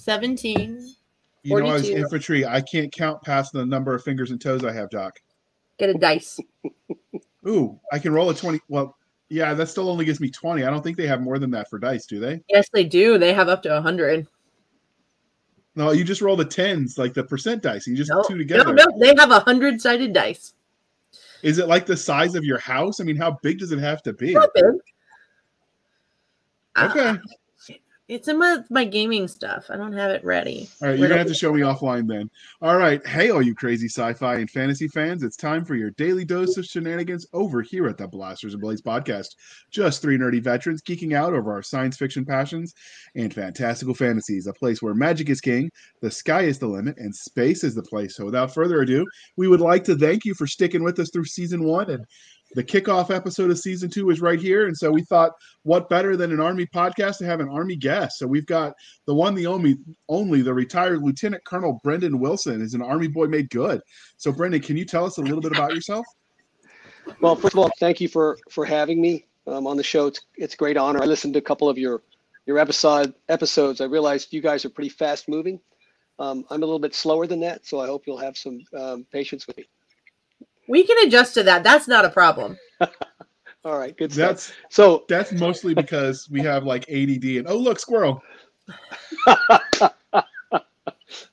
17. You know, as 42. infantry, I can't count past the number of fingers and toes I have, Doc. Get a dice. Ooh, I can roll a 20. Well, yeah, that still only gives me 20. I don't think they have more than that for dice, do they? Yes, they do. They have up to 100. No, you just roll the tens, like the percent dice. You just No, two together. no, no. They have a 100 sided dice. Is it like the size of your house? I mean, how big does it have to be? Not big. Okay. Ah. It's in my, my gaming stuff. I don't have it ready. All right, you're gonna have to show me offline then. All right, hey, all you crazy sci-fi and fantasy fans, it's time for your daily dose of shenanigans over here at the Blasters and Blades podcast. Just three nerdy veterans geeking out over our science fiction passions and fantastical fantasies. A place where magic is king, the sky is the limit, and space is the place. So, without further ado, we would like to thank you for sticking with us through season one and. The kickoff episode of season two is right here. And so we thought, what better than an Army podcast to have an Army guest? So we've got the one, the only, only the retired Lieutenant Colonel Brendan Wilson is an Army boy made good. So, Brendan, can you tell us a little bit about yourself? Well, first of all, thank you for for having me um, on the show. It's it's a great honor. I listened to a couple of your your episode episodes. I realized you guys are pretty fast moving. Um, I'm a little bit slower than that, so I hope you'll have some um, patience with me. We can adjust to that. That's not a problem. All right, good stuff. That's So that's mostly because we have like ADD and oh look, squirrel.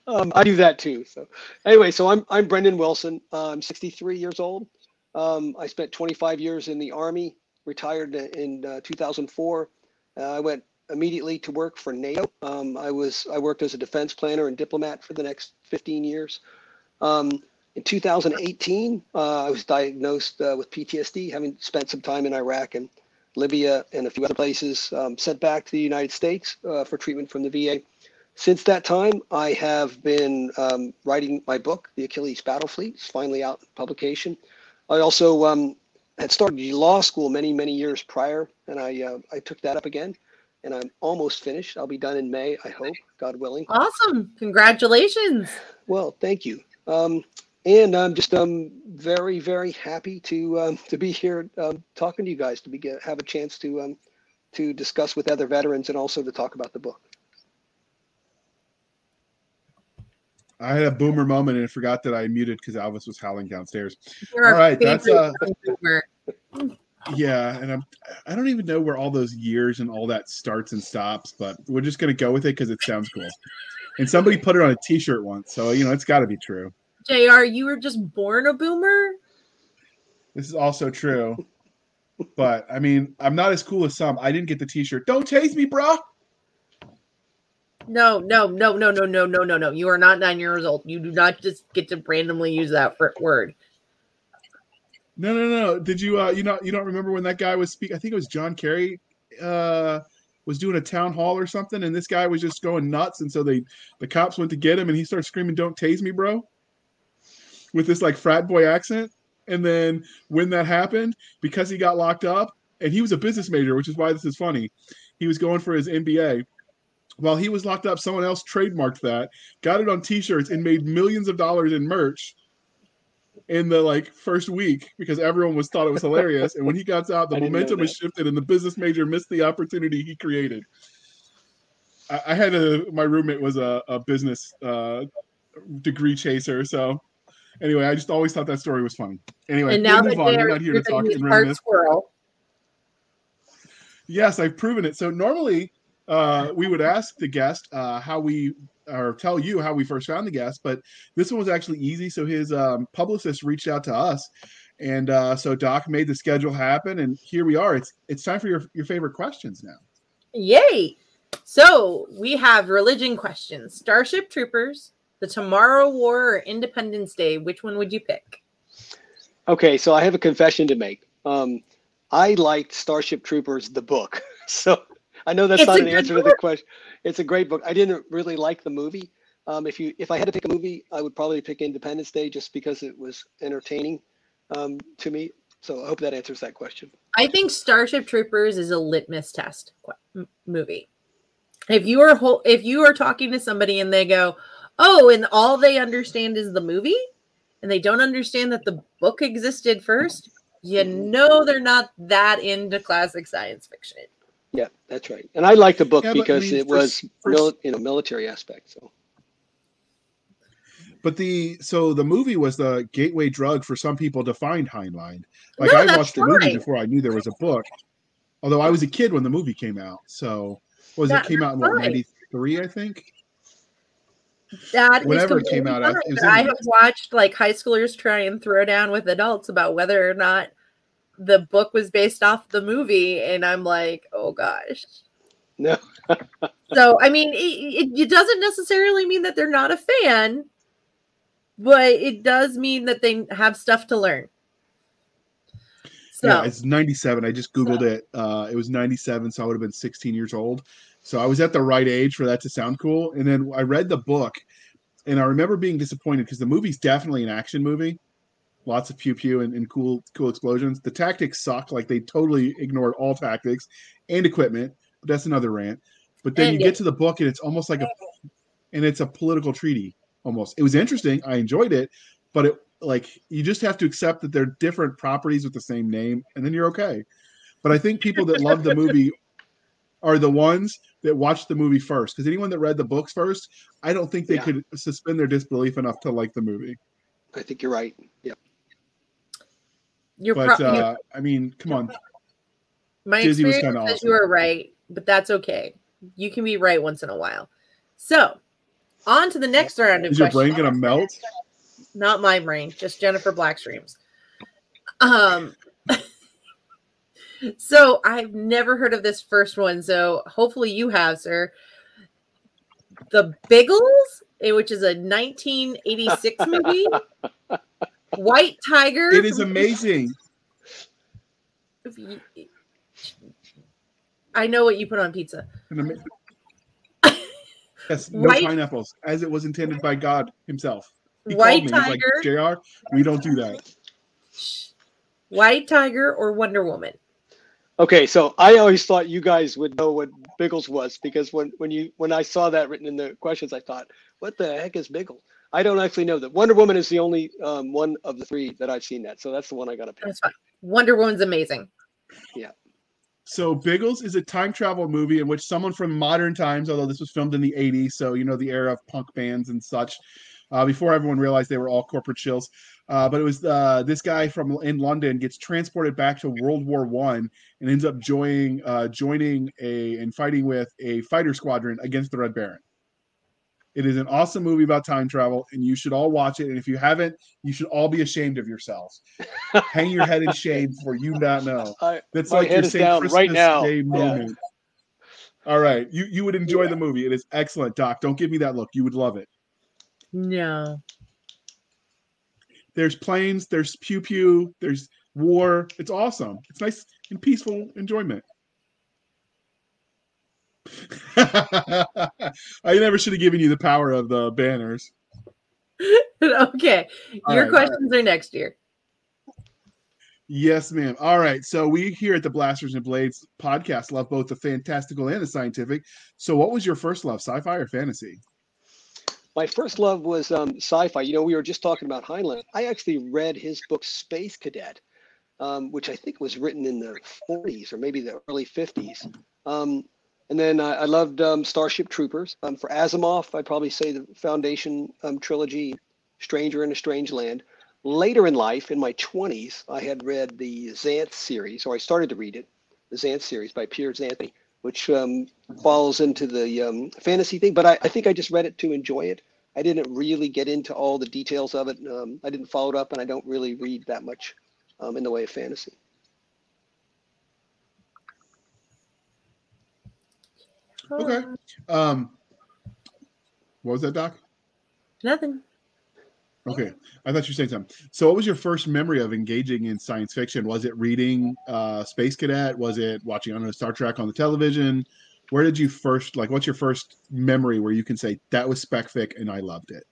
um, I do that too. So anyway, so I'm I'm Brendan Wilson. Uh, I'm 63 years old. Um, I spent 25 years in the Army. Retired in uh, 2004. Uh, I went immediately to work for NATO. Um, I was I worked as a defense planner and diplomat for the next 15 years. Um, in 2018, uh, I was diagnosed uh, with PTSD, having spent some time in Iraq and Libya and a few other places. Um, sent back to the United States uh, for treatment from the VA. Since that time, I have been um, writing my book, The Achilles Battle Fleet. It's finally out in publication. I also um, had started law school many, many years prior, and I uh, I took that up again, and I'm almost finished. I'll be done in May, I hope, God willing. Awesome. Congratulations. Well, thank you. Um, and I'm just um very, very happy to um, to be here um, talking to you guys to be get, have a chance to um, to discuss with other veterans and also to talk about the book. I had a boomer moment and forgot that I muted because Alvis was howling downstairs. You're All that's, uh. Yeah, and I'm I don't even know where all those years and all that starts and stops, but we're just gonna go with it because it sounds cool. And somebody put it on a T-shirt once, so you know it's got to be true. JR, you were just born a boomer? This is also true, but I mean I'm not as cool as some. I didn't get the T-shirt. Don't tase me, bro. No, no, no, no, no, no, no, no, no. You are not nine years old. You do not just get to randomly use that for word. No, no, no. Did you uh you know you don't remember when that guy was speak? I think it was John Kerry uh was doing a town hall or something, and this guy was just going nuts, and so they the cops went to get him, and he started screaming, "Don't tase me, bro," with this like frat boy accent. And then when that happened, because he got locked up, and he was a business major, which is why this is funny, he was going for his MBA. While he was locked up, someone else trademarked that, got it on T-shirts, and made millions of dollars in merch in the like first week because everyone was thought it was hilarious. and when he got out, the I didn't know momentum was shifted, and the business major missed the opportunity he created. I, I had a my roommate was a, a business uh, degree chaser, so anyway, I just always thought that story was funny. Anyway, and now that move on. We're not here to talk and reminisce. squirrel. Yes, I've proven it. So normally uh, we would ask the guest uh, how we or tell you how we first found the guest, but this one was actually easy. So his um, publicist reached out to us, and uh, so Doc made the schedule happen, and here we are. It's it's time for your your favorite questions now. Yay! So we have religion questions: Starship Troopers, the Tomorrow War, or Independence Day. Which one would you pick? Okay, so I have a confession to make. Um, I liked Starship Troopers, the book. So I know that's It's not an answer to the question. It's a great book. I didn't really like the movie. Um, if you if I had to pick a movie, I would probably pick Independence Day just because it was entertaining um, to me. So I hope that answers that question. I think Starship Troopers is a litmus test movie. If you are ho- if you are talking to somebody and they go, "Oh," and all they understand is the movie, and they don't understand that the book existed first, you know they're not that into classic science fiction. Yeah, that's right. And I like the book Yeah, but I because mean, it for- was for- mil- you know military aspect. So But the so the movie was the gateway drug for some people to find Heinlein. Like No, I watched the movie before I knew there was a book. Although I was a kid when the movie came out, so was That- it came out in what ninety three? I think. That is Whenever it came out, I- it I have watched like high schoolers try and throw down with adults about whether or not the book was based off the movie, and I'm like, oh gosh. no, So I mean, it, it, it doesn't necessarily mean that they're not a fan, but it does mean that they have stuff to learn. So Yeah, it's 97. I just Googled it. Uh, it was 97, so I would have been 16 years old. So I was at the right age for that to sound cool. And then I read the book, and I remember being disappointed because the movie's definitely an action movie. Lots of pew pew and, and cool cool explosions. The tactics suck. Like they totally ignored all tactics and equipment. But that's another rant. But then And you get to the book, and it's almost like a, and it's a political treaty almost. It was interesting. I enjoyed it, but it like you just have to accept that they're different properties with the same name, and then you're okay. But I think people that love the movie are the ones that watched the movie first. Because anyone that read the books first, I don't think they Yeah. could suspend their disbelief enough to like the movie. I think you're right. Yeah, you're But pro- you- uh, I mean, come on, my Dizzy experience kinda says you awesome. were right, but that's okay. You can be right once in a while. So on to the next round of is your questions. brain gonna melt? not my brain, just Jennifer Blackstream's. Um, so I've never heard of this first one, so hopefully you have, sir. The Biggles, eh, which is a 1986 movie. White Tiger. It is amazing. I know what you put on pizza. Yes, no White- pineapples, as it was intended by God Himself. He White. Tiger, like, Jr. We don't do that. White Tiger, or Wonder Woman. Okay, so I always thought you guys would know what Biggles was because when when you when I saw that written in the questions, I thought, what the heck is Biggles? I don't actually know that. Wonder Woman is the only um, one of the three that I've seen that, so that's the one I got to pick. That's fine. Wonder Woman's amazing. Yeah. So Biggles is a time travel movie in which someone from modern times, although this was filmed in the 80s, so you know the era of punk bands and such, uh, before everyone realized they were all corporate chills. Uh, but it was uh, this guy from in London gets transported back to World War One and ends up joining uh, joining a and fighting with a fighter squadron against the Red Baron. It is an awesome movie about time travel, and you should all watch it. And if you haven't, you should all be ashamed of yourselves. Hang your head in shame for you not know. That's My like your head is St. down Christmas right now. Day Yeah. moment. All right, you you would enjoy the movie. It is excellent, Doc. Don't give me that look. You would love it. No. There's planes. There's pew pew. There's war. It's awesome. It's nice and peaceful enjoyment. I never should have given you the power of the banners. okay. All Your right, questions are next year. Yes, ma'am. All right. So we here at the Blasters and Blades podcast love both the fantastical and the scientific. So what was your first love, sci-fi or fantasy? My first love was um, sci-fi. You know, we were just talking about Heinlein. I actually read his book Space Cadet, um, which I think was written in the 40s or maybe the early 50s. Um, and then I, I loved um, Starship Troopers. Um, for Asimov, I'd probably say the Foundation um, trilogy, Stranger in a Strange Land. Later in life, in my 20s, I had read the Xanth series, or I started to read it, the Xanth series by Piers Anthony, which um, falls into the um, fantasy thing. But I, I think I just read it to enjoy it. I didn't really get into all the details of it. Um, I didn't follow it up, and I don't really read that much um, in the way of fantasy. Okay. Um, what was that, Doc? Nothing. Okay, I thought you were saying something. So, what was your first memory of engaging in science fiction? Was it reading uh, Space Cadet? Was it watching on Star Trek on the television? Where did you first like? What's your first memory where you can say that was spec fic and I loved it?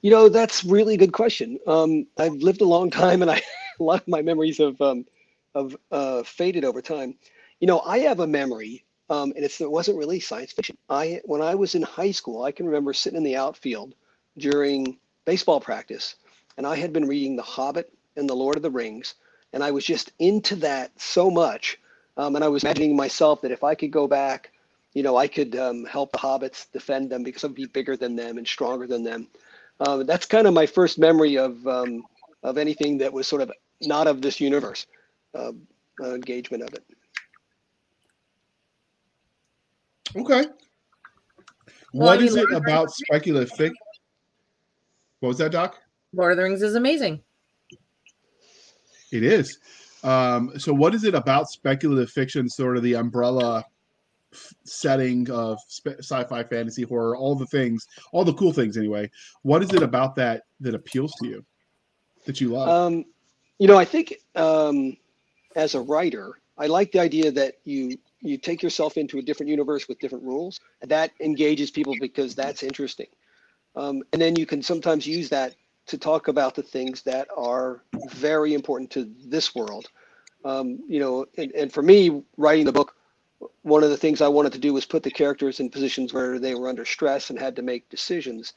You know, that's really a good question. Um, I've lived a long time, and I a lot of my memories have um, have uh, faded over time. You know, I have a memory, um, and it's, it wasn't really science fiction. I when I was in high school, I can remember sitting in the outfield during baseball practice, and I had been reading The Hobbit and The Lord of the Rings, and I was just into that so much Um, and I was imagining myself that if I could go back, you know, I could um, help the hobbits defend them because I'd be bigger than them and stronger than them. Um, that's kind of my first memory of um, of anything that was sort of not of this universe uh, uh, engagement of it. Okay. Well, what I is it Lord of about speculative fiction? What was that, Doc? Lord of the Rings is amazing. It is. Um, so, what is it about speculative fiction, sort of the umbrella f- setting of spe- sci-fi, fantasy, horror, all the things, all the cool things, anyway? What is it about that that appeals to you, that you love? Um, you know, I think um, as a writer, I like the idea that you you take yourself into a different universe with different rules. That engages people because that's interesting. Um, and then you can sometimes use that to talk about the things that are very important to this world. Um, you know, and, and for me, writing the book, one of the things I wanted to do was put the characters in positions where they were under stress and had to make decisions.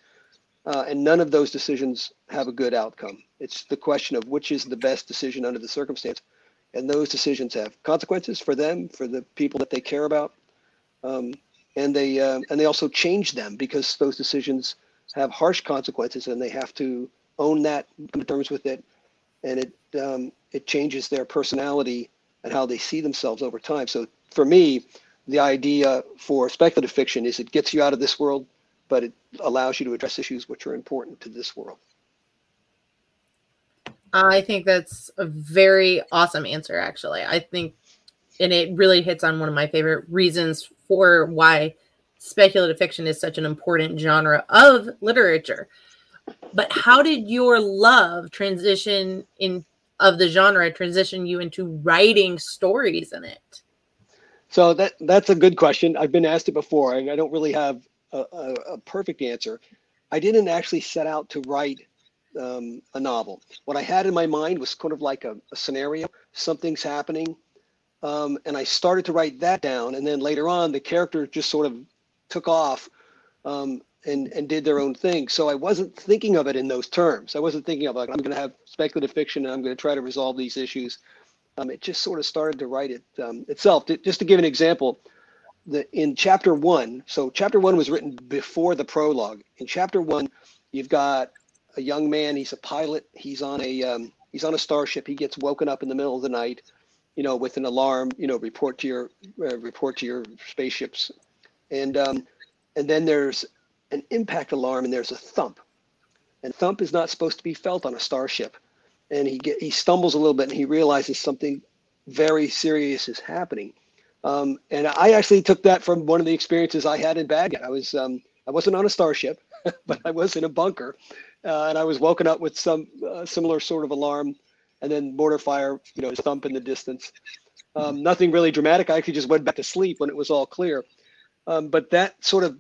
Uh, and none of those decisions have a good outcome. It's the question of which is the best decision under the circumstance and those decisions have consequences for them, for the people that they care about, um, and they uh, and they also change them because those decisions have harsh consequences, and they have to own that, come to terms with it, and it um, it changes their personality and how they see themselves over time. So for me, the idea for speculative fiction is it gets you out of this world, but it allows you to address issues which are important to this world. I think that's a very awesome answer, actually. I think, and it really hits on one of my favorite reasons for why speculative fiction is such an important genre of literature. But how did your love transition in of the genre transition you into writing stories in it? So that that's a good question. I've been asked it before, and I don't really have a, a, a perfect answer. I didn't actually set out to write um, a novel. What I had in my mind was kind of like a, a scenario. Something's happening, um, and I started to write that down. And then later on, the character just sort of took off um, and and did their own thing. So I wasn't thinking of it in those terms. I wasn't thinking of like I'm going to have speculative fiction and I'm going to try to resolve these issues. Um, it just sort of started to write it um, itself. Just to give an example, the in chapter one. So chapter one was written before the prologue. In chapter one, you've got a young man. He's a pilot. He's on a um, he's on a starship. He gets woken up in the middle of the night, you know, with an alarm. You know, report to your uh, report to your spaceships, and um, and then there's an impact alarm and there's a thump, and thump is not supposed to be felt on a starship, and he get he stumbles a little bit and he realizes something very serious is happening. Um, and I actually took that from one of the experiences I had in Baghdad. I was um, I wasn't on a starship, but I was in a bunker, uh, and I was woken up with some uh, similar sort of alarm, and then mortar fire, you know, thump in the distance. Um, nothing really dramatic. I actually just went back to sleep when it was all clear. Um, but that sort of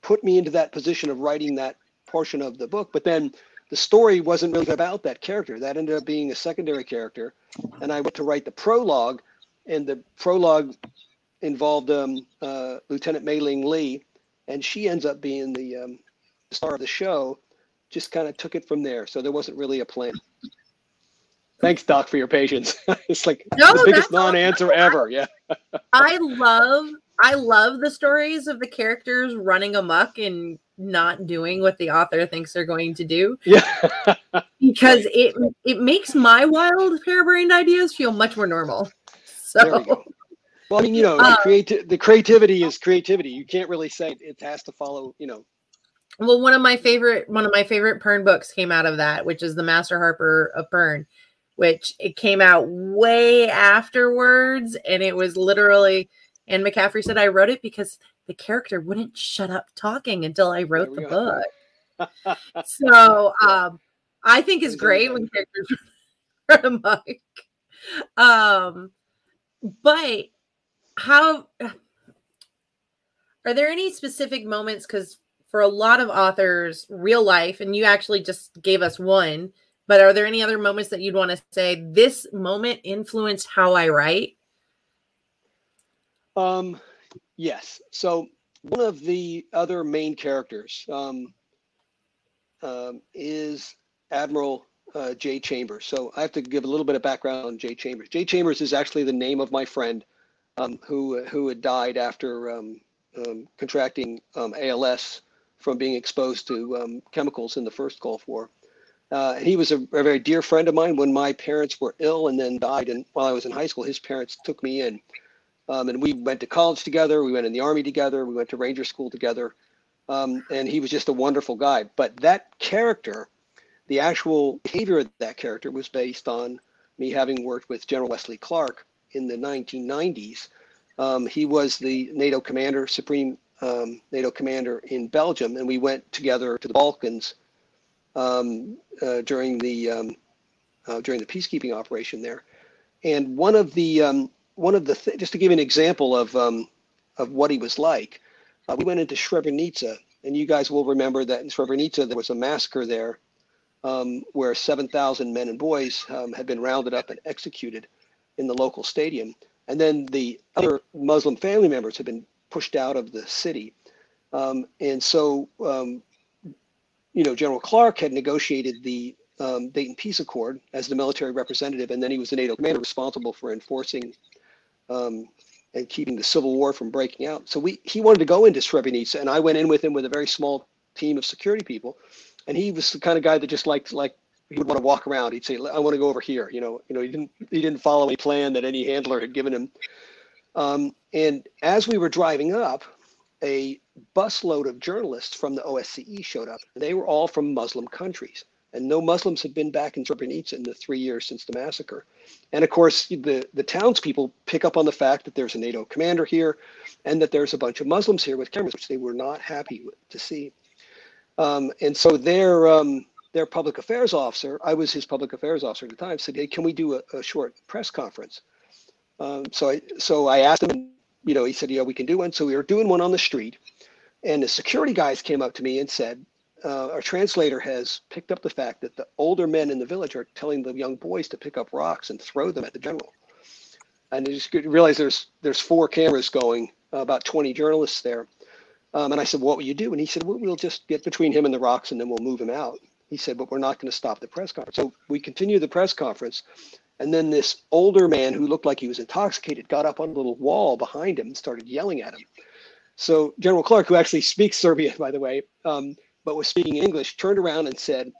put me into that position of writing that portion of the book. But then the story wasn't really about that character. That ended up being a secondary character, and I went to write the prologue, and the prologue involved um, uh, Lieutenant Mei Ling Lee, and she ends up being the um, star of the show just kind of took it from there. So there wasn't really a plan. Thanks, Doc, for your patience. it's like No, the biggest non-answer ever. Yeah. I love I love the stories of the characters running amok and not doing what the author thinks they're going to do Yeah. because it it makes my wild harebrained ideas feel much more normal. So. Well, I mean, you know, Uh, the, creati- the creativity is creativity. You can't really say it has to follow, you know. well one of my favorite one of my favorite Pern books came out of that, which is the Master Harper of Pern, which it came out way afterwards and it was literally and McCaffrey said I wrote it because the character wouldn't shut up talking until I wrote the go. book. So um I think it's great when characters run amok. Um but how are there any specific moments because for a lot of authors real life and you actually just gave us one but are there any other moments that you'd want to say this moment influenced how i write Um, yes. So one of the other main characters um, um, is Admiral uh, Jay Chambers. So I have to give a little bit of background on Jay Chambers. Jay Chambers is actually the name of my friend um, who who had died after um, um, contracting um, ALS from being exposed to um, chemicals in the first Gulf War. Uh, he was a, a, very dear friend of mine when my parents were ill and then died. And while I was in high school, his parents took me in. Um, and we went to college together. We went in the army together. We went to ranger school together. Um, and he was just a wonderful guy. But that character, the actual behavior of that character, was based on me having worked with General Wesley Clark in the 1990s. Um, he was the NATO commander, supreme um, NATO commander in Belgium, and we went together to the Balkans um, uh, during the um, uh, during the peacekeeping operation there. And one of the one of the th- just to give you an example of um, of what he was like, uh, we went into Srebrenica, and you guys will remember that in Srebrenica there was a massacre there, um, where 7,000 men and boys um, had been rounded up and executed in the local stadium, and then the other Muslim family members had been pushed out of the city, um, and so um, you know General Clark had negotiated the um, Dayton Peace Accord as the military representative, and then he was the NATO commander responsible for enforcing um, and keeping the civil war from breaking out. So we he wanted to go into Srebrenica, and I went in with him with a very small team of security people, and he was the kind of guy that just liked like he would want to walk around. He'd say, "I want to go over here." You know, you know, he didn't he didn't follow any plan that any handler had given him. Um, and as we were driving up, a busload of journalists from the OSCE showed up. They were all from Muslim countries and no Muslims had been back in Srebrenica in the three years since the massacre. And of course, the, the townspeople pick up on the fact that there's a NATO commander here and that there's a bunch of Muslims here with cameras, which they were not happy to see. Um, and so their, um, their public affairs officer, I was his public affairs officer at the time, said, hey, can we do a, a short press conference? Um, so, I, so I asked him, you know, he said, yeah, we can do one. So we were doing one on the street. And the security guys came up to me and said, uh, our translator has picked up the fact that the older men in the village are telling the young boys to pick up rocks and throw them at the general. And you just realize there's there's four cameras going, uh, about 20 journalists there. Um, and I said, what will you do? And he said, well, we'll just get between him and the rocks and then we'll move him out. He said, but we're not going to stop the press conference. So we continued the press conference. And then this older man who looked like he was intoxicated got up on a little wall behind him and started yelling at him. So General Clark, who actually speaks Serbian, by the way, um, but was speaking English, turned around and said,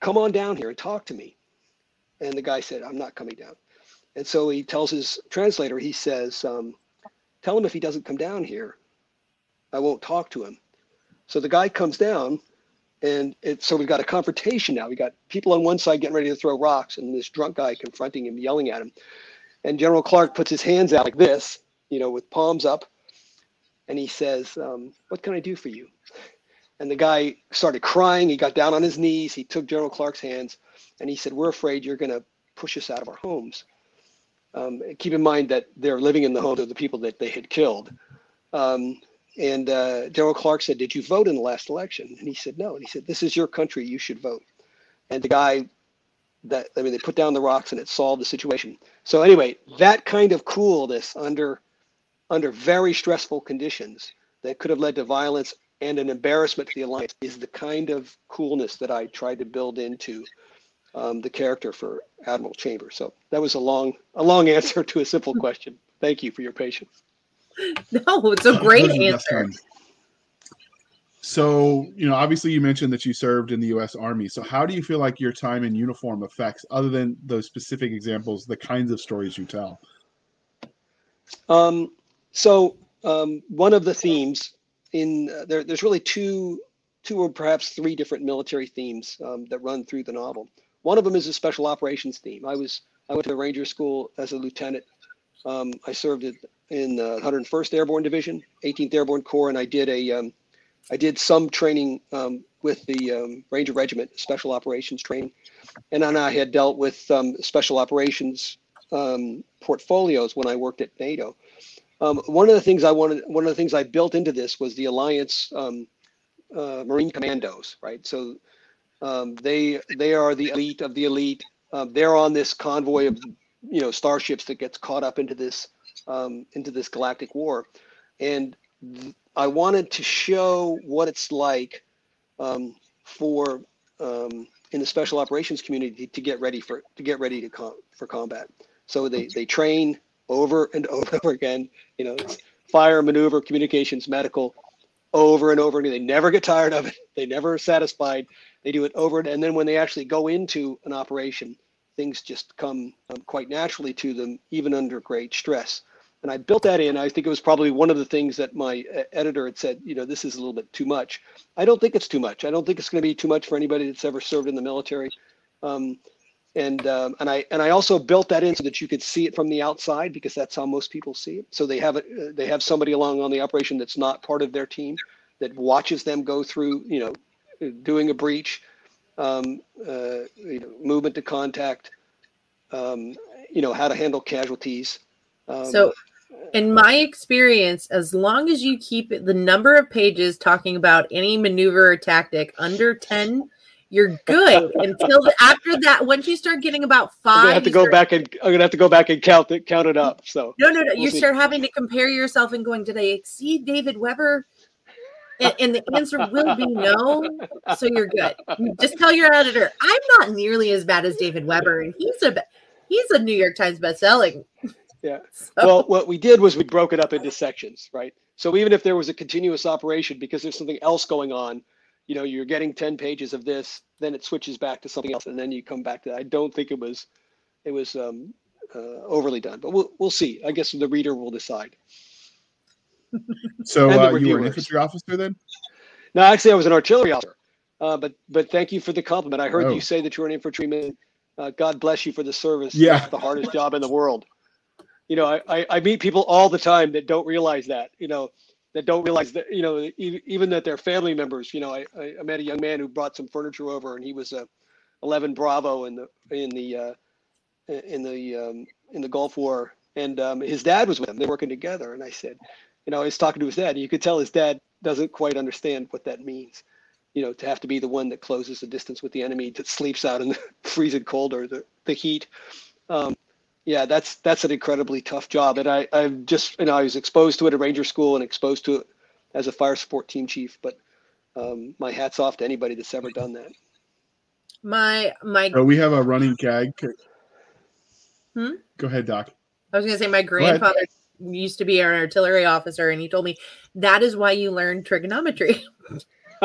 Come on down here and talk to me. And the guy said, I'm not coming down. And so he tells his translator, he says, um, Tell him if he doesn't come down here, I won't talk to him. So the guy comes down, and it, so we've got a confrontation now. We've got people on one side getting ready to throw rocks, and this drunk guy confronting him, yelling at him. And General Clark puts his hands out like this, you know, with palms up, and he says, um, "What can I do for you?" And the guy started crying. He got down on his knees. He took General Clark's hands and he said, We're afraid you're going to push us out of our homes. Um, keep in mind that they're living in the homes of the people that they had killed. Um, and uh, General Clark said, Did you vote in the last election? And he said, No. And he said, This is your country. You should vote. And the guy that, I mean, they put down the rocks and it solved the situation. So, anyway, that kind of coolness under, under very stressful conditions that could have led to violence and an embarrassment to the alliance is the kind of coolness that I tried to build into um, the character for Admiral Chambers. So that was a long, a long answer to a simple question. Thank you for your patience. No, it's a great answer. So, you know, obviously you mentioned that you served in the US Army. So how do you feel like your time in uniform affects, other than those specific examples, the kinds of stories you tell? Um, so um, one of the themes in uh, there, there's really two, two or perhaps three different military themes um, that run through the novel. One of them is a special operations theme. I was I went to the Ranger School as a lieutenant. Um, I served in the 101st Airborne Division, 18th Airborne Corps, and I did a um, I did some training um, with the um, Ranger Regiment, special operations training, and then I had dealt with um, special operations portfolios when I worked at NATO. Um, one of the things I wanted, one of the things I built into this was the Alliance um, uh, Marine Commandos, right? So um, they they are the elite of the elite. Um, they're on this convoy of you know starships that gets caught up into this um, into this galactic war, and th- I wanted to show what it's like um, for in the special operations community to get ready for to get ready to com- for combat. So they they train over and over again. You know, fire, maneuver, communications, medical, over and over again. They never get tired of it. They never are satisfied. They do it over and then when they actually go into an operation, things just come um, quite naturally to them, even under great stress. And I built that in. I think it was probably one of the things that my uh, editor had said, you know, this is a little bit too much. I don't think it's too much. I don't think it's going to be too much for anybody that's ever served in the military. Um, and um, and I and I also built that in so that you could see it from the outside because that's how most people see it. So they have it. They have somebody along on the operation that's not part of their team that watches them go through, you know, doing a breach, um, uh, you know, movement to contact, um, you know, how to handle casualties. Um, so in my experience, as long as you keep the number of pages talking about any maneuver or tactic under 10, you're good until the, after that. Once you start getting about 5 I'm gonna have to go start, back and I'm gonna have to go back and count it, count it up. So No, no, no. we'll you see. start having to compare yourself and going, did I exceed David Weber? And, and the answer will be no. So you're good. Just tell your editor, I'm not nearly as bad as David Weber, and he's a he's a New York Times bestselling. Yeah. So, well, what we did was we broke it up into sections, right? So even if there was a continuous operation because there's something else going on, you know, you're getting 10 pages of this, then it switches back to something else, and then you come back to. I don't think it was, it was um, uh, overly done, but we'll we'll see. I guess the reader will decide. So uh, you were an infantry officer then? No, actually, I was an artillery officer, uh, but but thank you for the compliment. I heard Oh. you say that you were an infantryman. Uh, God bless you for the service. Yeah. It's the hardest job in the world. You know, I, I, I meet people all the time that don't realize that. You know, that don't realize that. You know, even that they're family members. You know, I, I met a young man who brought some furniture over, and he was a 11 Bravo in the in the uh, in the um, in the Gulf War, and um, his dad was with him. They're working together, and I said, you know, I was talking to his dad, you could tell his dad doesn't quite understand what that means. You know, to have to be the one that closes the distance with the enemy, that sleeps out in the freezing cold or the, the heat. Um, yeah, that's that's an incredibly tough job, and I I've just you know I was exposed to it at Ranger School and exposed to it as a fire support team chief. But um, my hats off to anybody that's ever done that. my my So we have a running gag. Hmm? Go ahead, Doc. I was going to say my grandfather used to be an artillery officer, and he told me that is why you learn trigonometry.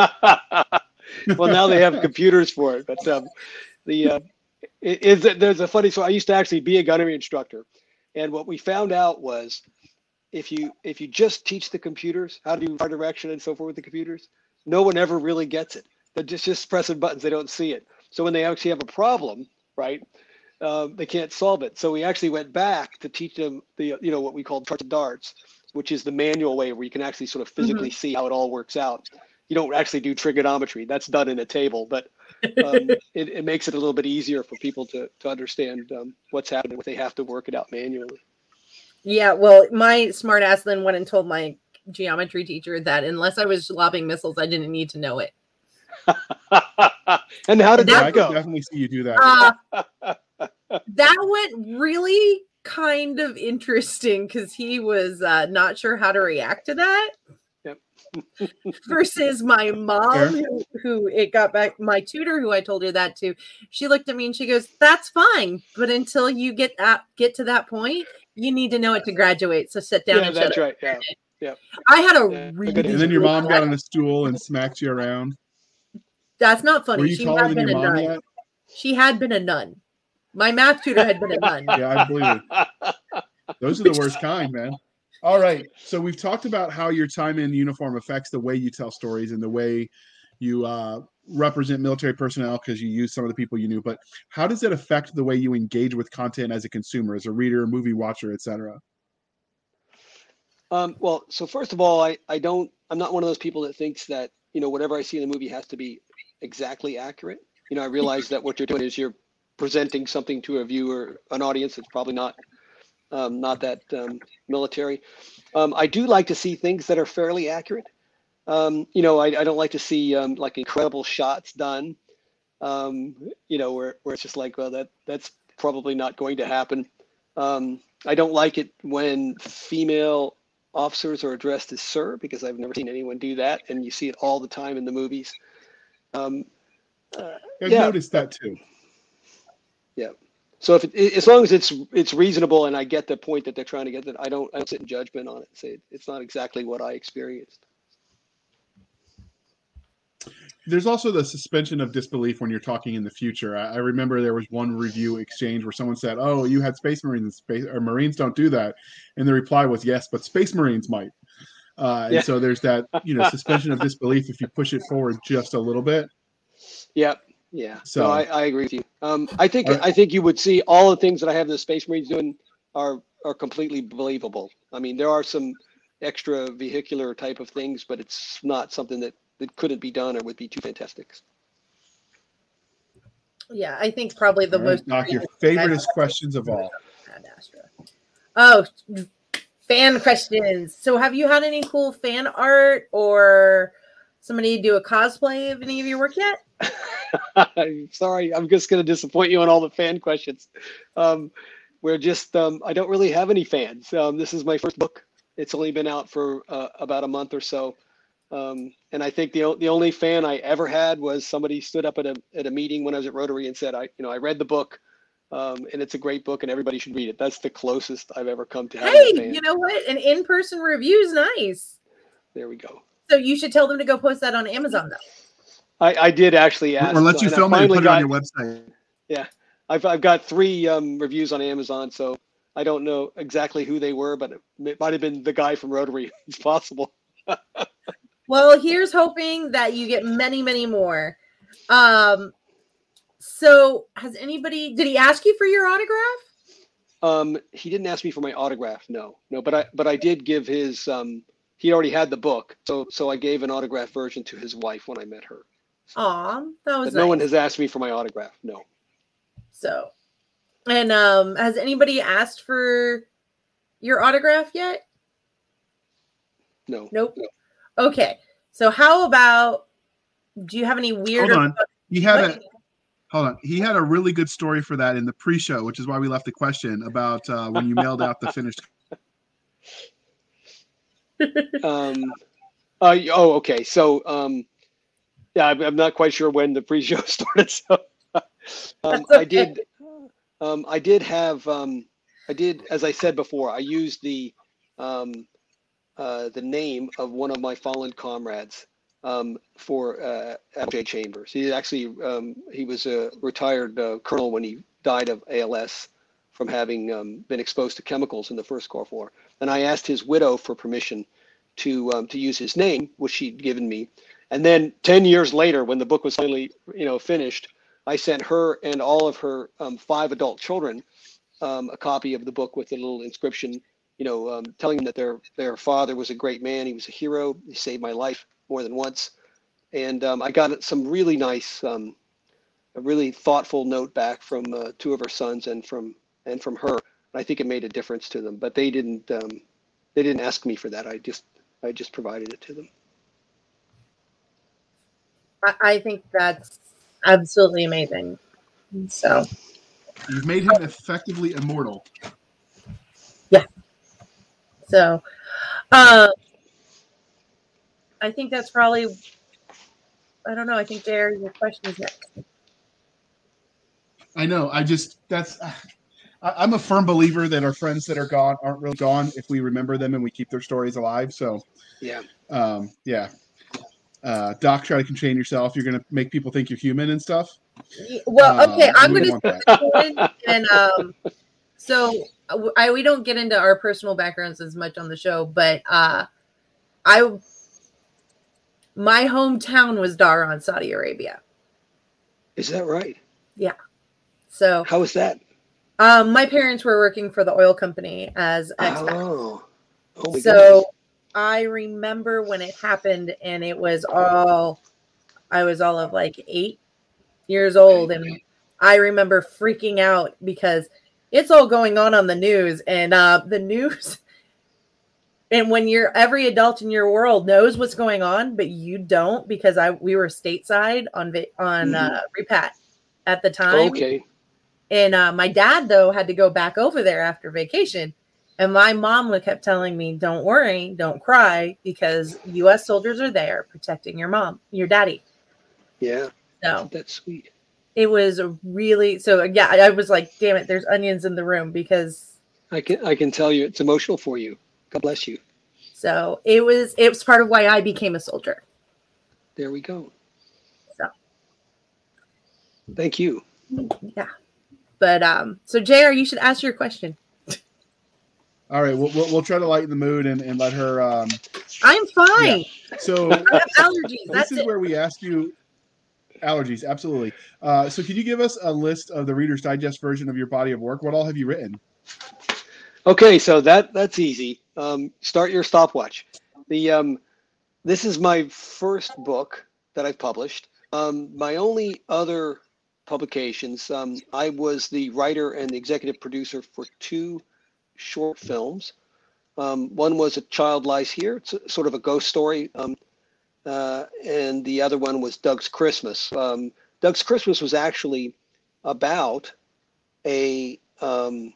well, now they have computers for it, but um, the uh, is there's a funny. So I used to actually be a gunnery instructor, and what we found out was if you if you just teach the computers how to do fire direction and so forth with the computers, no one ever really gets it. They're just just pressing buttons. They don't see it. So when they actually have a problem, right? Uh, they can't solve it. So we actually went back to teach them the you know what we call charts and darts, which is the manual way where you can actually sort of physically see how it all works out. You don't actually do trigonometry; that's done in a table, but um, it, it makes it a little bit easier for people to to understand um, what's happening if they have to work it out manually. yeah, well, my smart ass then went and told my geometry teacher that unless I was lobbing missiles, I didn't need to know it. and how did Yeah, I that could go? definitely see you do that. Uh, that went really kind of interesting because he was uh, not sure how to react to that. Yep. Versus my mom, Fair. who, who it got back, my tutor, who I told her that to, she looked at me and she goes, "That's fine, but until you get that get to that point, you need to know it to graduate. So sit down Yeah, and shut that's up." right. Yeah. I had a Yeah, really, good and then your mom got on a stool and smacked you around. That's not funny. Were you she taller had than been your a mom nun. yet? She had been a nun. My math tutor had been a nun. Yeah, I believe it. Those are the worst kind, man. All right. So we've talked about how your time in uniform affects the way you tell stories and the way you uh, represent military personnel because you use some of the people you knew. But how does it affect the way you engage with content as a consumer, as a reader, movie watcher, etc.? Um, well, so first of all, I, I don't, I'm not one of those people that thinks that, you know, whatever I see in the movie has to be exactly accurate. You know, I realize that what you're doing is you're presenting something to a viewer, an audience that's probably not, um, not that um, military. Um, I do like to see things that are fairly accurate. Um, you know, I, I don't like to see um, like incredible shots done. Um, you know, where, where it's just like, well, that that's probably not going to happen. Um, I don't like it when female officers are addressed as sir because I've never seen anyone do that, and you see it all the time in the movies. Um, Uh, I've yeah. noticed that too. So if it, as long as it's it's reasonable and I get the point that they're trying to get, that I don't I don't sit in judgment on it. And Say it's not exactly what I experienced. There's also the suspension of disbelief when you're talking in the future. I, I remember there was one review exchange where someone said, "Oh, you had Space Marines Space or Marines don't do that," and the reply was, "Yes, but Space Marines might." Uh, and Yeah. so there's that you know suspension of disbelief if you push it forward just a little bit. Yep. Yeah. So- So I, I agree with you. Um, I think Alright. I think you would see all the things that I have the Space Marines doing are are completely believable. I mean, there are some extra vehicular type of things, but it's not something that that couldn't be done or would be too fantastic. Yeah, I think probably the All right, most Doc, your favoriteest questions of all. Oh, fan questions. So, have you had any cool fan art or somebody do a cosplay of any of your work yet? I'm sorry, I'm just going to disappoint you on all the fan questions. Um, we're just, um, I don't really have any fans. Um, this is my first book. It's only been out for uh, about a month or so. Um, and I think the, the only fan I ever had was somebody stood up at a, at a meeting when I was at Rotary and said, I, you know, I read the book um, and it's a great book and everybody should read it. That's the closest I've ever come to having Hey, a fan. you know what? An in person review is nice. there we go. So, you should tell them to go post that on Amazon, though. I, I did actually ask. Or let you film it and finally put it on your website. Yeah, I've I've got three um, reviews on Amazon, so I don't know exactly who they were, but it, it might have been the guy from Rotary. It's possible. Well, here's hoping that you get many, many more. Um, so has anybody did he ask you for your autograph? Um, he didn't ask me for my autograph, no, no, but I but I did give his. Um, he already had the book, so so I gave an autograph version to his wife when I met her. Aw, that was But no one has asked me for my autograph. No. So, and um, has anybody asked for your autograph yet? No. Nope. Okay. So how about? Do you have any weird? Hold on. He had a What? hold on. He had a really good story for that in the pre-show, which is why we left the question about uh, when you mailed out the finished. Um, uh, oh, okay. So, um, yeah, I'm, I'm not quite sure when the pre-show started. So, um, That's I did, um, I did have, um, I did, as I said before, I used the, um, uh, the name of one of my fallen comrades um, for uh, LJ Chambers. He actually, um, he was a retired uh, colonel when he died of ALS from having um, been exposed to chemicals in the First Gulf War. And I asked his widow for permission to um, to use his name, which she'd given me. And then ten years later, when the book was finally you know finished, I sent her and all of her um, five adult children um, a copy of the book with a little inscription, you know, um, telling them that their their father was a great man. He was a hero. He saved my life more than once. And um, I got some really nice, um, a really thoughtful note back from uh, two of her sons and from and from her. I think it made a difference to them, but they didn't. Um, they didn't ask me for that. I just I just provided it to them. I, I think that's absolutely amazing. So You've made him effectively immortal. Yeah. So, um, I think that's probably. I don't know. I think there your question is next. I know. I just that's. I, I'm a firm believer that our friends that are gone aren't really gone if we remember them and we keep their stories alive. So, Yeah. um, yeah. Uh, Doc, try to contain yourself. You're gonna make people think you're human and stuff. Well, Um, okay, I'm going to and um, so I we don't get into our personal backgrounds as much on the show, but uh, I my hometown was Dhahran, Saudi Arabia. Is that right? Yeah. So how was that? um, my parents were working for the oil company as expats. Oh. Oh my so I remember when it happened, and it was all I was all of like eight years old, and I remember freaking out because it's all going on on the news, and uh, the news. And when you're every adult in your world knows what's going on, but you don't because I we were stateside on on uh, repat at the time. Okay. And uh, my dad, though, had to go back over there after vacation. And my mom would- kept telling me, don't worry, don't cry, because U.S. soldiers are there protecting your mom, your daddy. Yeah. So That's sweet. it was really so yeah. I I was like, damn it, there's onions in the room because I can I can tell you it's emotional for you. God bless you. so it was it was part of why I became a soldier. There we go. So. Thank you. Yeah. But um, so JR, you should ask your question. All right, we'll, we'll, we'll try to lighten the mood and, and let her. Um, I'm fine. so I have allergies. this That's is it. where we ask you allergies. Absolutely. Uh, so, can you give us a list of the Reader's Digest version of your body of work? What all have you written? Okay, so that that's easy. Um, start your stopwatch. The um, this is my first book that I've published. Um, my only other publications, um, I was the writer and the executive producer for two short films. Um, one was A Child Lies Here, it's a, sort of a ghost story, um, uh, and the other one was Doug's Christmas. Um, Doug's Christmas was actually about a um,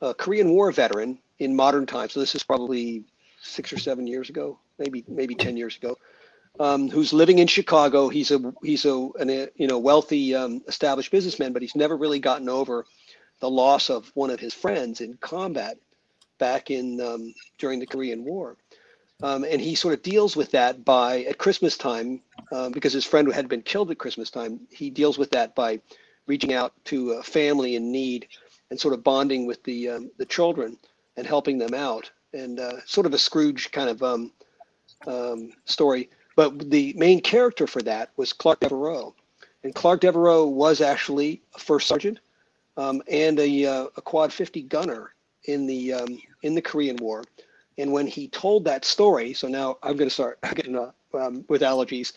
a Korean War veteran in modern times. So this is probably six or seven years ago, maybe maybe ten years ago, um, who's living in Chicago. He's a he's a, an, a you know wealthy um, established businessman, but he's never really gotten over the loss of one of his friends in combat back in um, during the Korean War. Um, and he sort of deals with that by at Christmas time, um, because his friend had been killed at Christmas time. He deals with that by reaching out to a family in need and sort of bonding with the um, the children and helping them out, and uh, sort of a Scrooge kind of um, um, story. But the main character for that was Clark Devereaux, and Clark Devereaux was actually a first sergeant um, and a, uh, a quad 50 gunner in the um, in the Korean War. And when he told that story, so now I'm going to start getting uh, um, with allergies.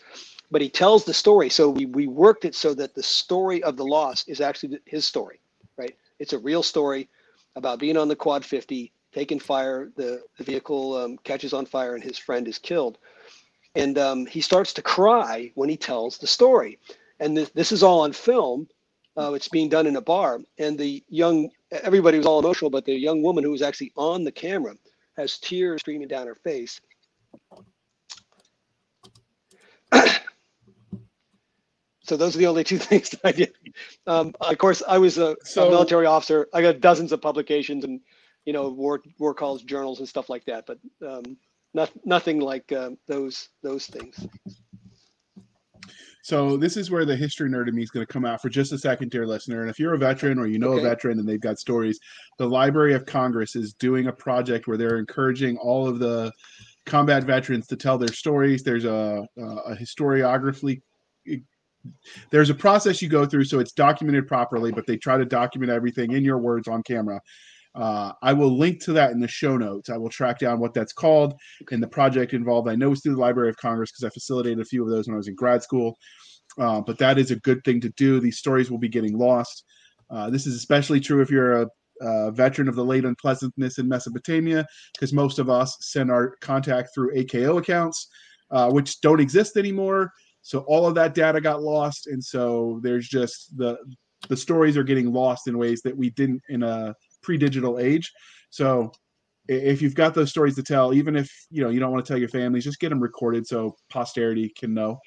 But he tells the story, so we, we worked it so that the story of the loss is actually his story, right? It's a real story about being on the quad 50, taking fire, the, the vehicle um, catches on fire, and his friend is killed. And um, he starts to cry when he tells the story. And this, this is all on film. Uh, it's being done in a bar. And the young, everybody was all emotional, but the young woman who was actually on the camera has tears streaming down her face. so those are the only two things that I did. Um, of course, I was a, So- a military officer. I got dozens of publications and you know war war calls, journals, and stuff like that. But um, not, nothing like um, those those things. So this is where the history nerd in me is going to come out for just a second, dear listener. And if you're a veteran or you know Okay. a veteran and they've got stories, the Library of Congress is doing a project where they're encouraging all of the combat veterans to tell their stories. There's a, a historiography. There's a process you go through, so it's documented properly, but they try to document everything in your words on camera. Uh, I will link to that in the show notes. I will track down what that's called and the project involved. I know it's through the Library of Congress because I facilitated a few of those when I was in grad school. Uh, but that is a good thing to do. These stories will be getting lost. Uh, this is especially true if you're a, a veteran of the late unpleasantness in Mesopotamia, because most of us send our contact through AKO accounts, uh, which don't exist anymore. So all of that data got lost, and so there's just the the stories are getting lost in ways that we didn't in a pre-digital age. So if you've got those stories to tell, even if you know you don't want to tell your families, just get them recorded so posterity can know.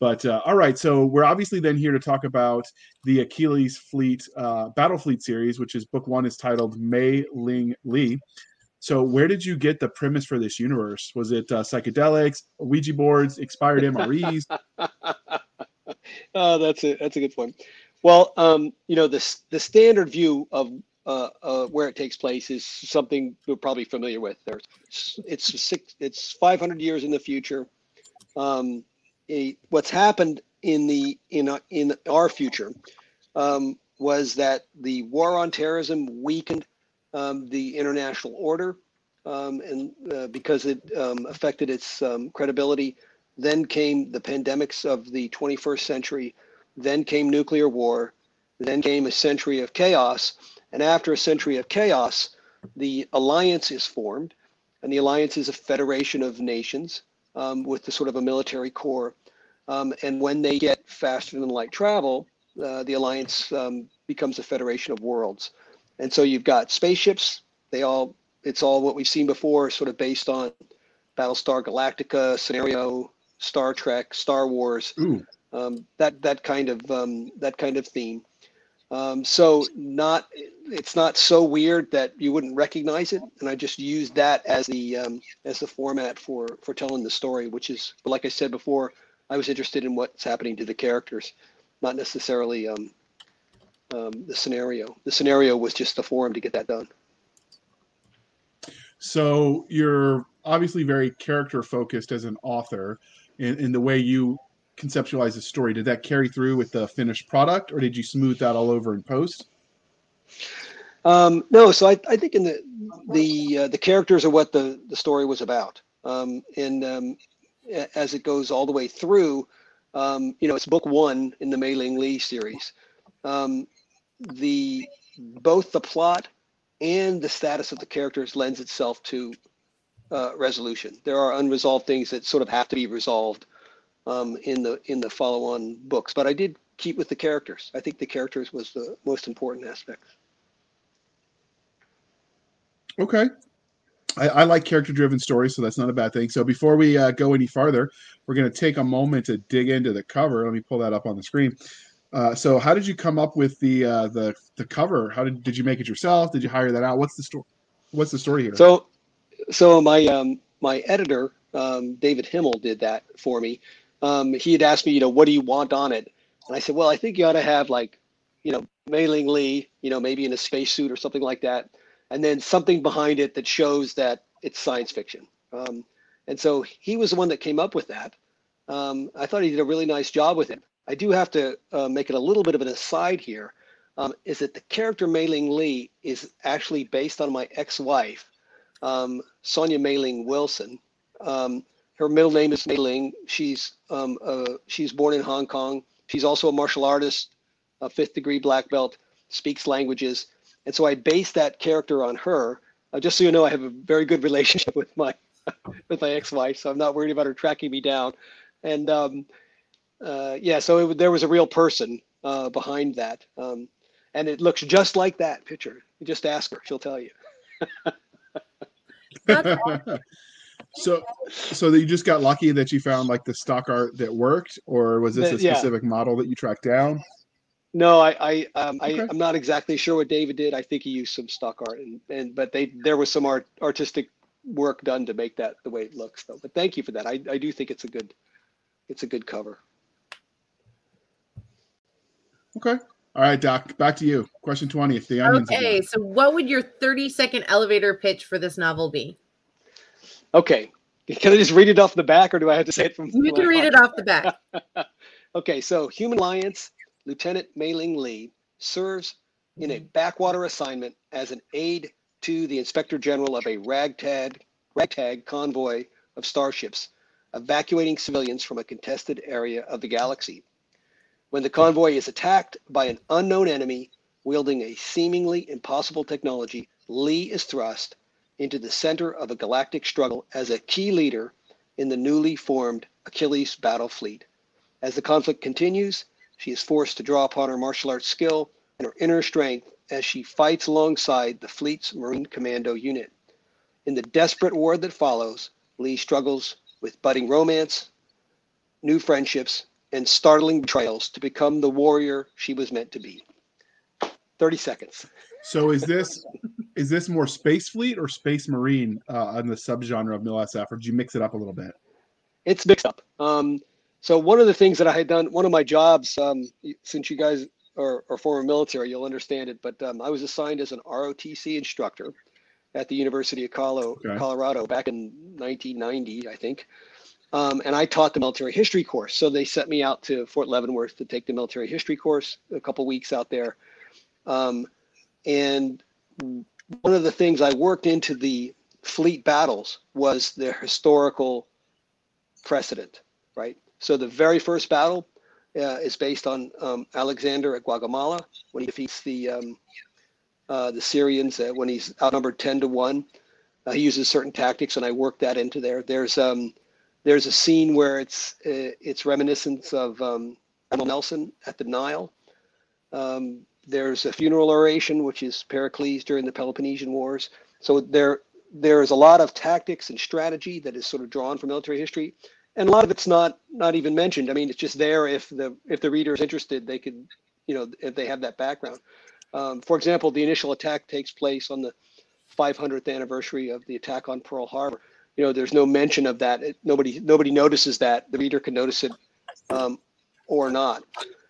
But uh, all right, so we're obviously then here to talk about the Achilles Fleet uh, Battle Fleet series, which is book one is titled Mei Ling Lee. So where did you get the premise for this universe? Was it uh, psychedelics, Ouija boards, expired MREs? Oh, that's a that's a good point. Well, um, you know, the the standard view of uh, uh, where it takes place is something you're probably familiar with. It's six, it's 500 years in the future. Um, a, what's happened in the in our- in our future um, was that the war on terrorism weakened um, the international order, um, and uh, because it um, affected its um, credibility. Then came the pandemics of the 21st century. Then came nuclear war. Then came a century of chaos. And after a century of chaos, the alliance is formed. And the alliance is a federation of nations um, with the sort of a military core. Um, and when they get faster than light travel, uh, the alliance um, becomes a federation of worlds. And so you've got spaceships. They all, it's all what we've seen before, sort of based on Battlestar Galactica scenario, Star Trek, Star Wars, um, that that kind of um, that kind of theme. Um, so not it's not so weird that you wouldn't recognize it, and I just used that as the um, as the format for for telling the story, which is but like I said before, I was interested in what's happening to the characters, not necessarily um, um, the scenario. The scenario was just the forum to get that done. So you're obviously very character focused as an author in, in the way you conceptualize the story. Did that carry through with the finished product, or did you smooth that all over in post? Um, no, so I, I think in the the uh, the characters are what the the story was about, um, and um, as it goes all the way through, um, you know, it's book one in the Mei Ling Lee series. Um, the both the plot and the status of the characters lends itself to uh, resolution. There are unresolved things that sort of have to be resolved um, in the in the follow-on books, but I did keep with the characters. I think the characters was the most important aspect. Okay. I, I, like character driven stories, so that's not a bad thing. So before we uh, go any farther, we're going to take a moment to dig into the cover. Let me pull that up on the screen. Uh, so how did you come up with the uh, the the cover? How did did you make it yourself? Did you hire that out? What's the story? What's the story here? So, so my um, my editor um, David Himmel did that for me. Um, he had asked me, you know, what do you want on it? And I said, well, I think you ought to have like, you know, Mei Ling Lee, you know, maybe in a spacesuit or something like that, and then something behind it that shows that it's science fiction. Um, and so he was the one that came up with that. Um, I thought he did a really nice job with it. I do have to uh, make it a little bit of an aside here. Um, is that the character Mei Ling Lee is actually based on my ex-wife, um, Sonia Mei Ling Wilson. Um, her middle name is Mei Ling. She's um, uh, she's born in Hong Kong. She's also a martial artist, a fifth degree black belt, speaks languages, and so I based that character on her. Uh, just so you know, I have a very good relationship with my with my ex-wife, so I'm not worried about her tracking me down. And um, uh, yeah, so it, there was a real person uh, behind that, um, and it looks just like that picture. You just ask her; she'll tell you. so, so that you just got lucky that you found like the stock art that worked, or was this a specific yeah. model that you tracked down? No, I, I, um, okay. I, am not exactly sure what David did. I think he used some stock art, and, and but they there was some art artistic work done to make that the way it looks, though. But thank you for that. I, I do think it's a good, it's a good cover. Okay. All right, Doc, back to you. Question 20. If the onions Okay, so what would your 30 second elevator pitch for this novel be? Okay. Can I just read it off the back or do I have to say it from You can read it off the back. okay, so Human Alliance Lieutenant Mei Ling Lee serves in a mm-hmm. backwater assignment as an aide to the Inspector General of a ragtag ragtag convoy of starships evacuating civilians from a contested area of the galaxy. When the convoy is attacked by an unknown enemy wielding a seemingly impossible technology, Lee is thrust into the center of a galactic struggle as a key leader in the newly formed Achilles battle fleet. As the conflict continues, she is forced to draw upon her martial arts skill and her inner strength as she fights alongside the fleet's Marine Commando unit. In the desperate war that follows, Lee struggles with budding romance, new friendships, and startling betrayals to become the warrior she was meant to be. 30 seconds. So is this is this more space fleet or space marine uh, on the subgenre of MilSF, or did you mix it up a little bit? It's mixed up. Um, so one of the things that I had done, one of my jobs, um, since you guys are, are, former military, you'll understand it, but um, I was assigned as an ROTC instructor at the University of Colo- okay. Colorado back in 1990, I think. Um, and I taught the military history course. So they sent me out to Fort Leavenworth to take the military history course, a couple weeks out there. Um, and one of the things I worked into the fleet battles was their historical precedent, right? So the very first battle uh, is based on um, Alexander at Gaugamela when he defeats the um, uh, the Syrians uh, when he's outnumbered ten to one. Uh, he uses certain tactics, and I worked that into there. There's um, there's a scene where it's uh, it's reminiscence of um, Nelson at the Nile. There's a funeral oration, which is Pericles during the Peloponnesian Wars. So there there is a lot of tactics and strategy that is sort of drawn from military history, and a lot of it's not not even mentioned. I mean, it's just there if the if the reader is interested, they could, you know, if they have that background. Um, for example, the initial attack takes place on the 500th anniversary of the attack on Pearl Harbor. You know, there's no mention of that. It, nobody nobody notices that. The reader can notice it um, or not.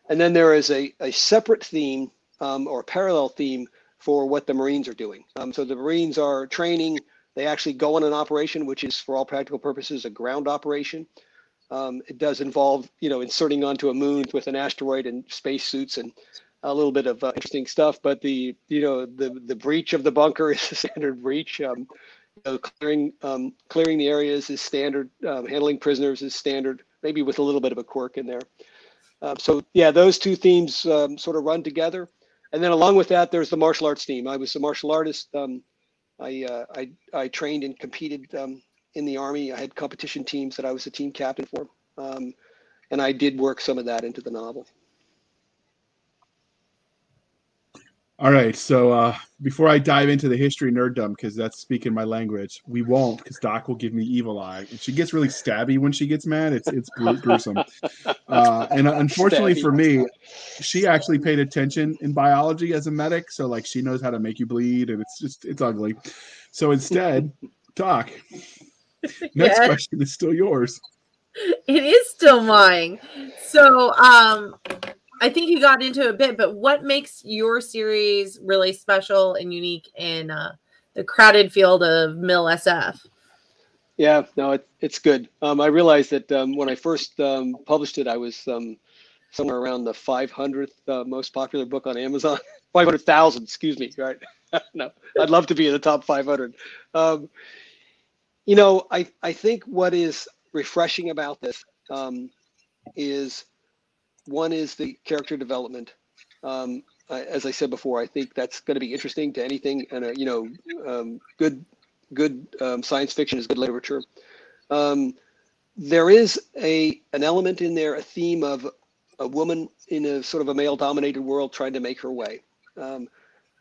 And then there is a, a separate theme um, or parallel theme for what the Marines are doing. Um, so the Marines are training. They actually go on an operation, which is for all practical purposes a ground operation. Um, it does involve, you know, inserting onto a moon with an asteroid and spacesuits and a little bit of uh, interesting stuff. But the, you know, the the breach of the bunker is a standard breach. Um, you know, clearing um, clearing the areas is standard. Um, handling prisoners is standard. Maybe with a little bit of a quirk in there. Uh, so yeah, those two themes sort of run together. And then along with that, there's the martial arts team. I was a martial artist. Um, I, uh, I, I trained and competed um, in the army. I had competition teams that I was a team captain for, um, and I did work some of that into the novel. All right. So uh, before I dive into the history nerddom, because that's speaking my language, we won't, because Doc will give me evil eye, and she gets really stabby when she gets mad. It's it's gruesome. Uh, and unfortunately stabby. for me, she actually paid attention in biology as a medic, so like she knows how to make you bleed, and it's just it's ugly. So instead, Doc. Next yes. question is still yours. It is still mine. So um I think you got into a bit, but what makes your series really special and unique in uh, the crowded field of MilSF? Yeah, no, it, it's good. Um, I realized that um, when I first um, published it, I was um, somewhere around the 500th uh, most popular book on Amazon. 500,000, excuse me, right? no, I'd love to be in the top 500. Um, you know, I, I think what is refreshing about this um, is one is the character development. Um, as I said before, I think that's going to be interesting to anything, and uh, you know, um, good good um, science fiction is good literature. Um, there is a an element in there, a theme of a woman in a sort of a male-dominated world trying to make her way. Um,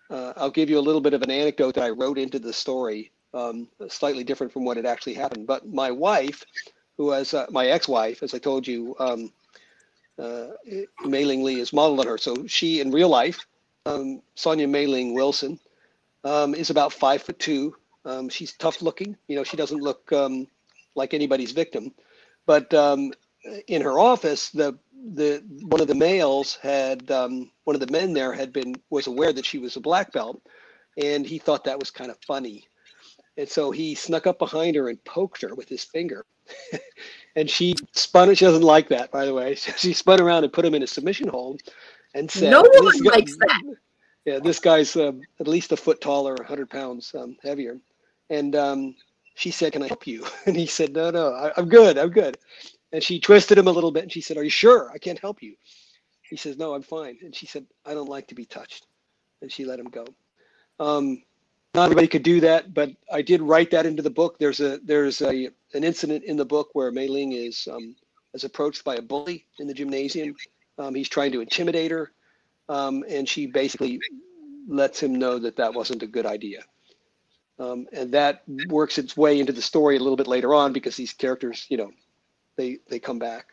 uh, I'll give you a little bit of an anecdote that I wrote into the story, um, slightly different from what had actually happened. But my wife, who was uh, my ex-wife, as I told you, Mei-Ling Lee is modeled on her. So she, in real life, um, Sonia Mei-Ling Wilson, um, is about five foot two. Um, she's tough looking. You know, she doesn't look um, like anybody's victim. But um, in her office, the the one of the males had um, one of the men there had been was aware that she was a black belt, and he thought that was kind of funny, and so he snuck up behind her and poked her with his finger. and she spun. it. She doesn't like that, by the way. She spun around and put him in a submission hold, and said, "No one guy, likes that." Yeah, this guy's um, at least a foot taller, 100 pounds um, heavier, and um, she said, "Can I help you?" And he said, "No, no, I, I'm good. I'm good." And she twisted him a little bit, and she said, "Are you sure? I can't help you." He says, "No, I'm fine." And she said, "I don't like to be touched," and she let him go. Um, not everybody could do that, but I did write that into the book. There's a there's a an incident in the book where Mei Ling is um, is approached by a bully in the gymnasium. Um, he's trying to intimidate her, um, and she basically lets him know that that wasn't a good idea. Um, and that works its way into the story a little bit later on because these characters, you know, they they come back.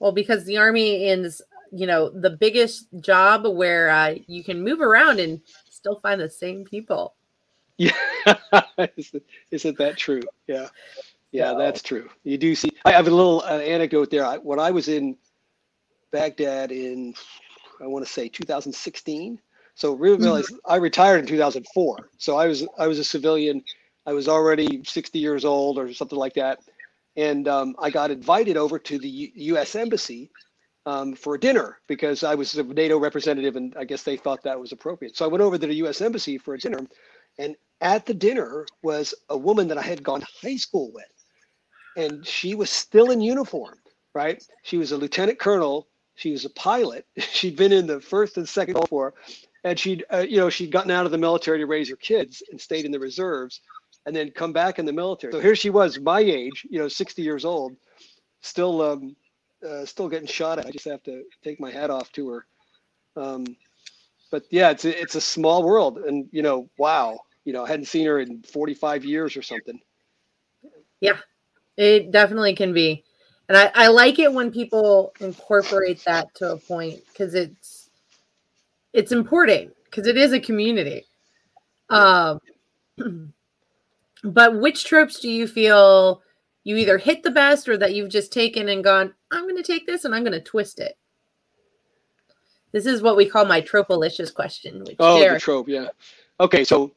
Well, because the army is, you know, the biggest job where uh, you can move around and still find the same people. Yeah, isn't that true? Yeah, yeah, no. that's true. You do see. I have a little uh, anecdote there. I, when I was in Baghdad in, I want to say 2016. So realize mm-hmm. I retired in 2004. So I was I was a civilian. I was already 60 years old or something like that, and um, I got invited over to the U- U.S. embassy um, for dinner because I was a NATO representative, and I guess they thought that was appropriate. So I went over to the U.S. embassy for a dinner, and at the dinner was a woman that I had gone to high school with, and she was still in uniform. Right? She was a lieutenant colonel. She was a pilot. She'd been in the first and second Gulf War, and she'd uh, you know she'd gotten out of the military to raise her kids and stayed in the reserves, and then come back in the military. So here she was, my age, you know, 60 years old, still um, uh, still getting shot at. I just have to take my hat off to her. Um, but yeah, it's a, it's a small world, and you know, wow, you know, I hadn't seen her in 45 years or something. Yeah, It definitely can be. And I, I like it when people incorporate that to a point because it's it's important because it is a community. Um but which tropes do you feel you either hit the best or that you've just taken and gone, I'm gonna take this and I'm gonna twist it? This is what we call my tropolicious question. Which Oh, Jared- the trope, yeah. Okay, so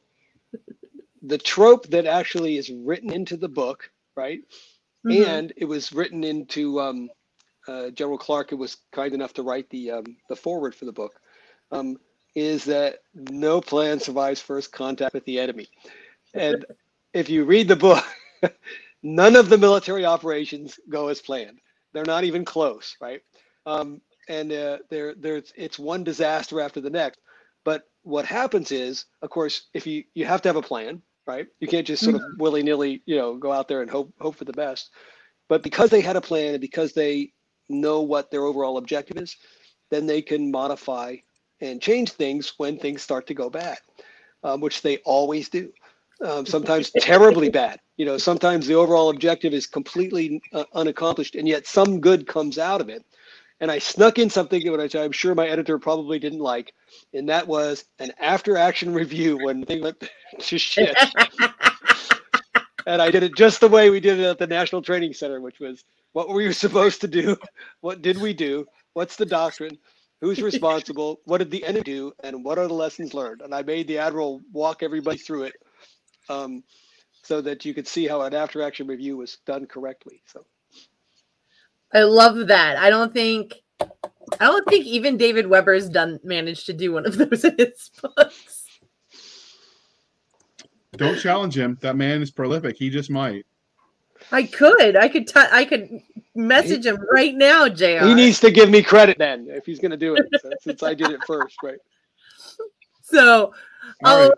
the trope that actually is written into the book, right? Mhm. And it was written into um, uh, General Clark. It was kind enough to write the um, the foreword for the book. Um, is that no plan survives first contact with the enemy, and if you read the book, none of the military operations go as planned. They're not even close, right? Um, and uh, there, there's it's one disaster after the next. But what happens is, of course, if you you have to have a plan, right? You can't just sort of willy nilly, you know, go out there and hope hope for the best. But because they had a plan and because they know what their overall objective is, then they can modify and change things when things start to go bad, um, which they always do. Um, sometimes terribly bad. You know, sometimes the overall objective is completely uh, unaccomplished, and yet some good comes out of it. And I snuck in something which I'm sure my editor probably didn't like, and that was an after-action review when things went to shit. and I did it just the way we did it at the National Training Center, which was what were you supposed to do? What did we do? What's the doctrine? Who's responsible? What did the enemy do? And what are the lessons learned? And I made the admiral walk everybody through it, um, so that you could see how an after-action review was done correctly. So I love that. I don't think I don't think even David Weber's done managed to do one of those in his books. Don't challenge him. That man is prolific. He just might. I could. I could t- I could message him right now, JR. he needs to give me credit then if he's going to do it, so- since I did it first, right? so All right.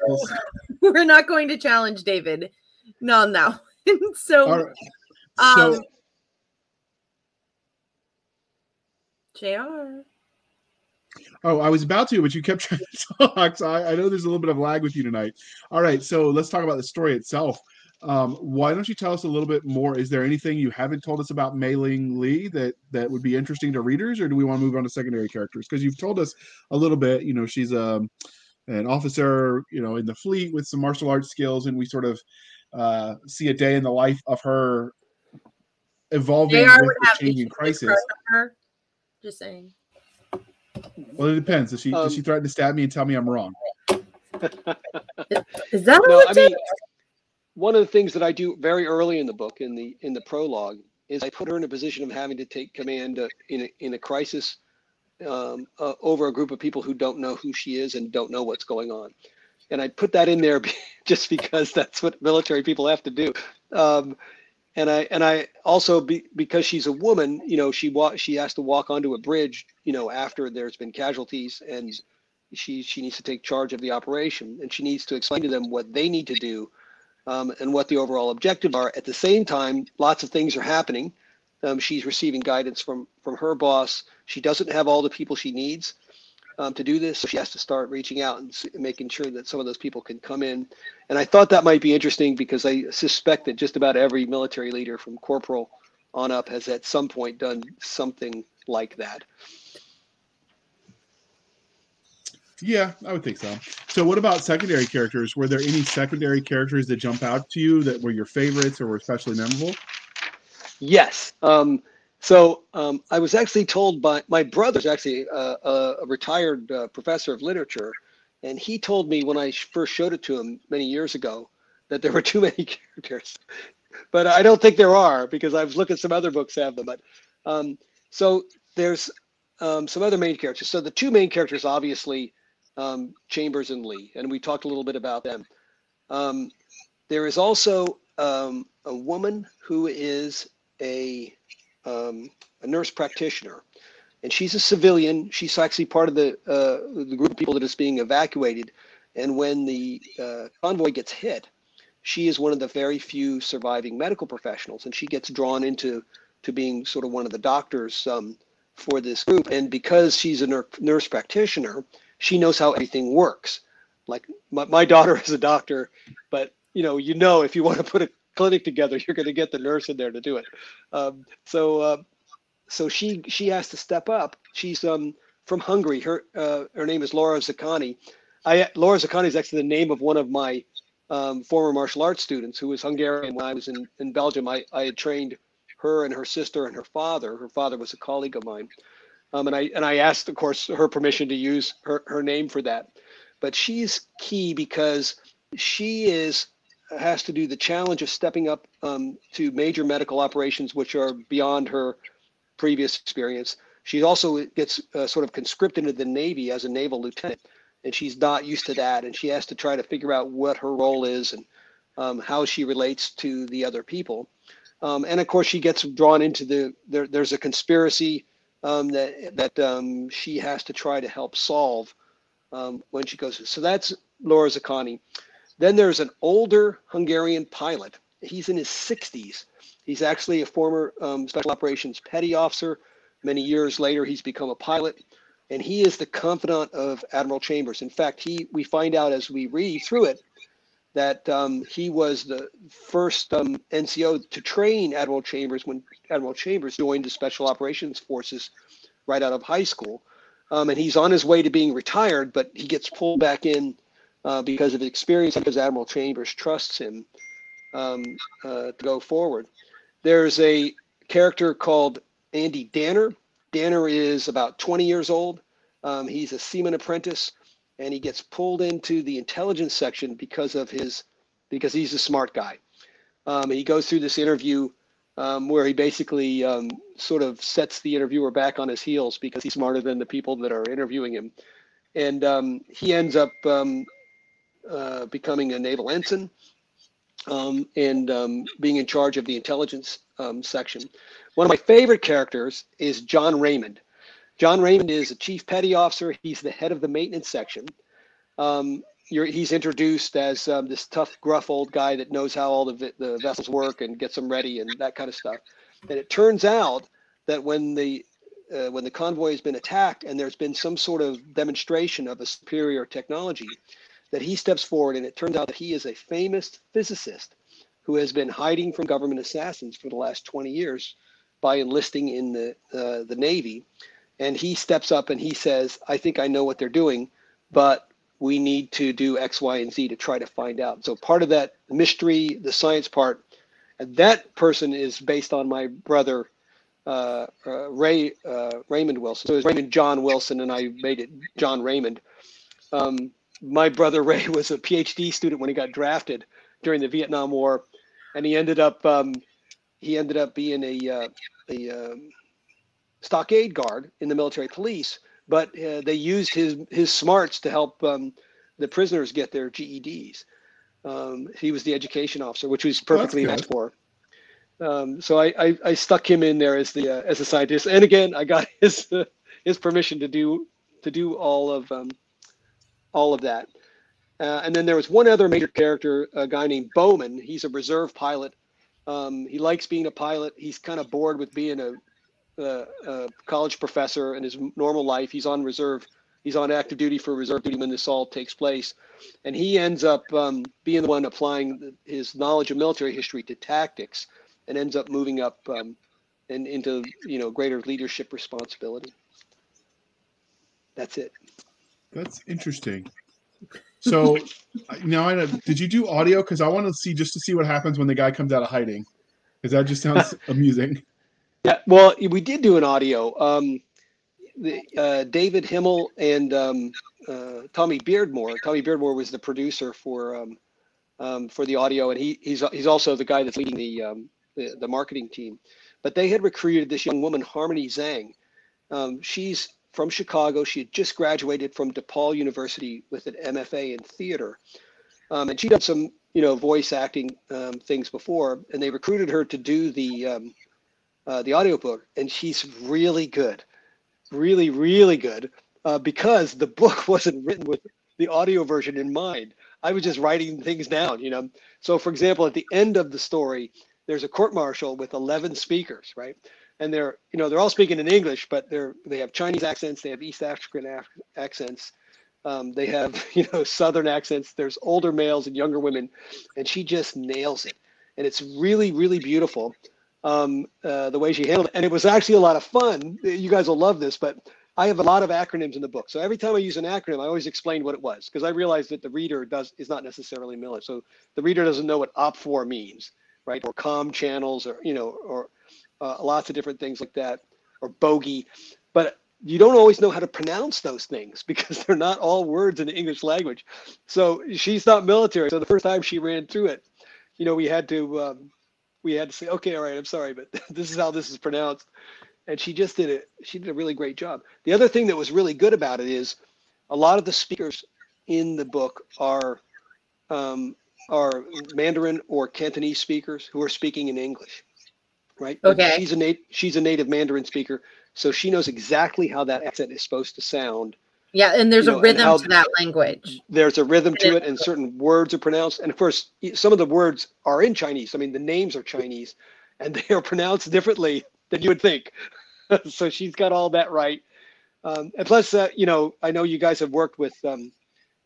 We're not going to challenge David. No, no. so All right. um JR. Oh, I was about to, but you kept trying to talk. So I, I know there's a little bit of lag with you tonight. All right, so let's talk about the story itself. Um, why don't you tell us a little bit more? Is there anything you haven't told us about Mei Ling Lee that that would be interesting to readers, or do we want to move on to secondary characters? Because you've told us a little bit. You know, she's um, an officer, you know, in the fleet with some martial arts skills, and we sort of uh, see a day in the life of her evolving JR with would the have changing crisis. her. Just saying. Well, it depends. Does she does she Um, threaten to stab me and tell me I'm wrong? Is that No, what I it mean, one of the things that I do very early in the book, in the in the prologue, is I put her in a position of having to take command uh, in a, in a crisis um, uh, over a group of people who don't know who she is and don't know what's going on. And I put that in there just because that's what military people have to do. Um, and I and I also be, because she's a woman, you know, she wa- she has to walk onto a bridge, you know, after there's been casualties and she she needs to take charge of the operation and she needs to explain to them what they need to do um, and what the overall objectives are. At the same time, lots of things are happening. Um, she's receiving guidance from from her boss. She doesn't have all the people she needs um, to do this, so she has to start reaching out and s- making sure that some of those people can come in. And I thought that might be interesting because I suspect that just about every military leader from corporal on up has at some point done something like that. Yeah, I would think so. So, what about secondary characters? Were there any secondary characters that jump out to you that were your favorites or were especially memorable? Yes. Um, so um, I was actually told by my brother's actually a, a, a retired uh, professor of literature, and he told me when I first showed it to him many years ago that there were too many characters. But I don't think there are because I've looked at some other books have them. But um, so there's um, some other main characters. So the two main characters, obviously, um, Chambers and Lee, and we talked a little bit about them. Um, there is also um, a woman who is a um, a nurse practitioner, and she's a civilian. She's actually part of the uh, the group of people that is being evacuated. And when the uh, convoy gets hit, she is one of the very few surviving medical professionals, and she gets drawn into to being sort of one of the doctors um, for this group. And because she's a nur- nurse practitioner, she knows how everything works. Like my, my daughter is a doctor, but you know, you know, if you want to put a clinic together, you're going to get the nurse in there to do it. Um, so, uh, so she she has to step up. She's um, from Hungary. Her uh, her name is Laura Zakani. I Laura Zakani is actually the name of one of my um, former martial arts students who was Hungarian when I was in, in Belgium. I, I had trained her and her sister and her father. Her father was a colleague of mine. Um, and I and I asked, of course, her permission to use her, her name for that. But she's key because she is has to do the challenge of stepping up um, to major medical operations, which are beyond her previous experience. She also gets uh, sort of conscripted into the Navy as a naval lieutenant, and she's not used to that, and she has to try to figure out what her role is and um, how she relates to the other people. Um, and of course, she gets drawn into the there, there's a conspiracy um, that that um, she has to try to help solve um, when she goes. So that's Laura Zakani. Then there's an older Hungarian pilot. He's in his 60s. He's actually a former um, special operations petty officer. Many years later, he's become a pilot, and he is the confidant of Admiral Chambers. In fact, he we find out as we read through it that um, he was the first um, NCO to train Admiral Chambers when Admiral Chambers joined the Special Operations Forces right out of high school. Um, and he's on his way to being retired, but he gets pulled back in uh, because of his experience, because Admiral Chambers trusts him um, uh, to go forward. There's a character called Andy Danner. Danner is about 20 years old. Um, he's a seaman apprentice, and he gets pulled into the intelligence section because of his because he's a smart guy. Um, he goes through this interview um, where he basically um, sort of sets the interviewer back on his heels because he's smarter than the people that are interviewing him, and um, he ends up um, uh, becoming a naval ensign um, and um, being in charge of the intelligence um, section. One of my favorite characters is John Raymond. John Raymond is a chief petty officer. He's the head of the maintenance section. Um, he's introduced as um, this tough, gruff old guy that knows how all the, the vessels work and gets them ready and that kind of stuff. And it turns out that when the uh, when the convoy has been attacked and there's been some sort of demonstration of a superior technology, that he steps forward, and it turns out that he is a famous physicist who has been hiding from government assassins for the last 20 years by enlisting in the uh, the Navy. And he steps up and he says, "I think I know what they're doing, but we need to do X, Y, and Z to try to find out." So part of that mystery, the science part, and that person is based on my brother uh, uh, Ray uh, Raymond Wilson. So it's Raymond John Wilson, and I made it John Raymond. Um, my brother Ray was a PhD student when he got drafted during the Vietnam War, and he ended up um, he ended up being a uh, a um, stockade guard in the military police. But uh, they used his his smarts to help um, the prisoners get their GEDs. Um, he was the education officer, which was perfectly for. Um, so I, I, I, stuck him in there as the uh, as a scientist, and again I got his uh, his permission to do to do all of um, all of that. Uh, and then there was one other major character, a guy named Bowman. He's a reserve pilot. Um, he likes being a pilot. He's kind of bored with being a, a, a, college professor in his normal life. He's on reserve. He's on active duty for reserve duty when this all takes place, and he ends up um, being the one applying his knowledge of military history to tactics, and ends up moving up um, and into you know greater leadership responsibility. That's it. That's interesting. So now I. Did you do audio? Because I want to see just to see what happens when the guy comes out of hiding. Because that just sounds amusing. Yeah, well, we did do an audio. Um, the, uh, David Himmel and um, uh, Tommy Beardmore. Tommy Beardmore was the producer for um, um, for the audio, and he he's he's also the guy that's leading the, um, the, the marketing team. But they had recruited this young woman, Harmony Zhang. Um, she's from Chicago. She had just graduated from DePaul University with an MFA in theater. Um, and she'd done some, you know, voice acting um, things before, and they recruited her to do the um, uh, the audiobook. And she's really good, really, really good, uh, because the book wasn't written with the audio version in mind. I was just writing things down, you know. So, for example, at the end of the story, there's a court martial with 11 speakers, right? And they're you know they're all speaking in English, but they're they have Chinese accents, they have East African af- accents, um, they have you know Southern accents. There's older males and younger women, and she just nails it. and it's really really beautiful um, uh, the way she handled it. And it was actually a lot of fun. You guys will love this, but I have a lot of acronyms in the book. So every time I use an acronym, I always explain what it was because I realized that the reader does is not necessarily Miller. So the reader doesn't know what OPFOR means, right? Or com channels, or you know, or uh, lots of different things like that, or bogey. But you don't always know how to pronounce those things because they're not all words in the English language. So she's not military. So the first time she ran through it, you know, we had to um, we had to say, okay, all right, I'm sorry, but this is how this is pronounced. And she just did it. She did a really great job. The other thing that was really good about it is a lot of the speakers in the book are um, are Mandarin or Cantonese speakers who are speaking in English, right? Okay. She's a nat- she's a native Mandarin speaker, so she knows exactly how that accent is supposed to sound Yeah, and there's You a know, and rhythm to that language. there's a rhythm to it and certain words are pronounced and of course some of the words are in chinese i mean the names are chinese and they are pronounced differently than you would think so she's got all that right um, and plus uh, you know i know you guys have worked with um,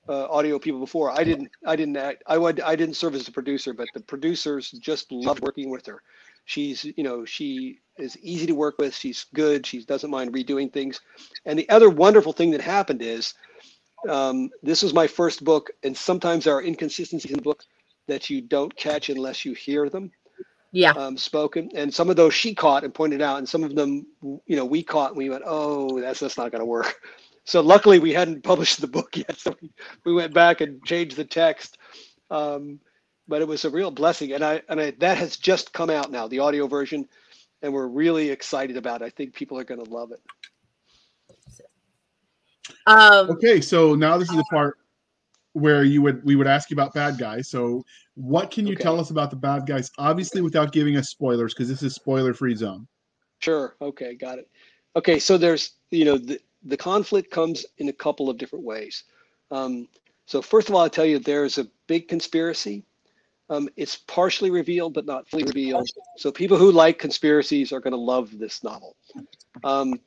uh, audio people before i didn't i didn't act, i would i didn't serve as a producer but the producers just loved working with her she's you know she is easy to work with she's good she doesn't mind redoing things and the other wonderful thing that happened is um, this was my first book, and sometimes there are inconsistencies in the book that you don't catch unless you hear them Yeah. um, spoken. And some of those she caught and pointed out, and some of them, you know, we caught and we went, oh, that's that's not going to work. So luckily, we hadn't published the book yet, so we, we went back and changed the text. Um, but it was a real blessing, and I and I, that has just come out now, the audio version, and we're really excited about it. I think people are going to love it. Um, Okay, so now this is the part where you would we would ask you about bad guys. So what can you Okay. tell us about the bad guys? Obviously, without giving us spoilers, because this is spoiler free zone. Sure. Okay, got it. Okay, so there's you know the the conflict comes in a couple of different ways. Um, so first of all, I'll tell you there's a big conspiracy. Um, it's partially revealed, but not fully revealed. So people who like conspiracies are going to love this novel. Um,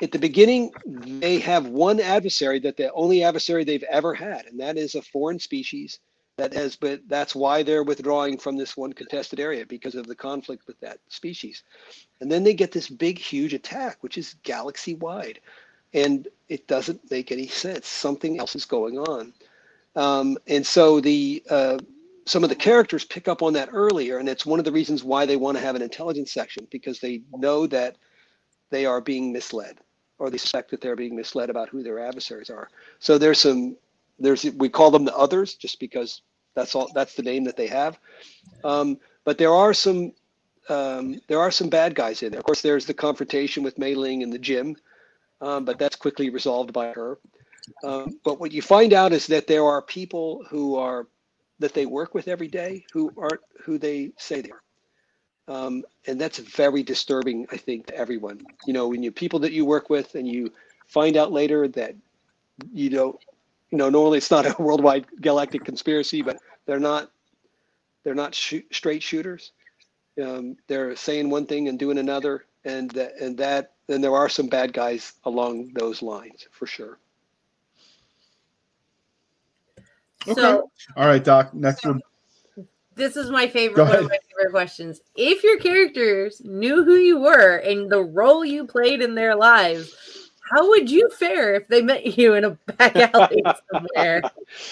at the beginning, they have one adversary that the only adversary they've ever had, and that is a foreign species that has. But that's why they're withdrawing from this one contested area because of the conflict with that species. And then they get this big, huge attack, which is galaxy wide. And it doesn't make any sense. Something else is going on. Um, and so the uh, some of the characters pick up on that earlier, and it's one of the reasons why they want to have an intelligence section because they know that they are being misled, or they suspect that they're being misled about who their adversaries are. So there's some there's we call them the others just because that's all that's the name that they have. Um, but there are some um, there are some bad guys in there. Of course, there's the confrontation with Mei Ling in the gym, um, but that's quickly resolved by her. Um, but what you find out is that there are people who are that they work with every day who aren't who they say they are. Um, and that's very disturbing, I think, to everyone. You know, when you people that you work with and you find out later that you don't, you know, normally it's not a worldwide galactic conspiracy, but they're not, they're not shoot, straight shooters. Um, they're saying one thing and doing another, and that, and that, and there are some bad guys along those lines for sure. So All right, Doc. Next one. this is my favorite Go one of ahead. my favorite questions. If your characters knew who you were and the role you played in their lives, how would you fare if they met you in a back alley somewhere?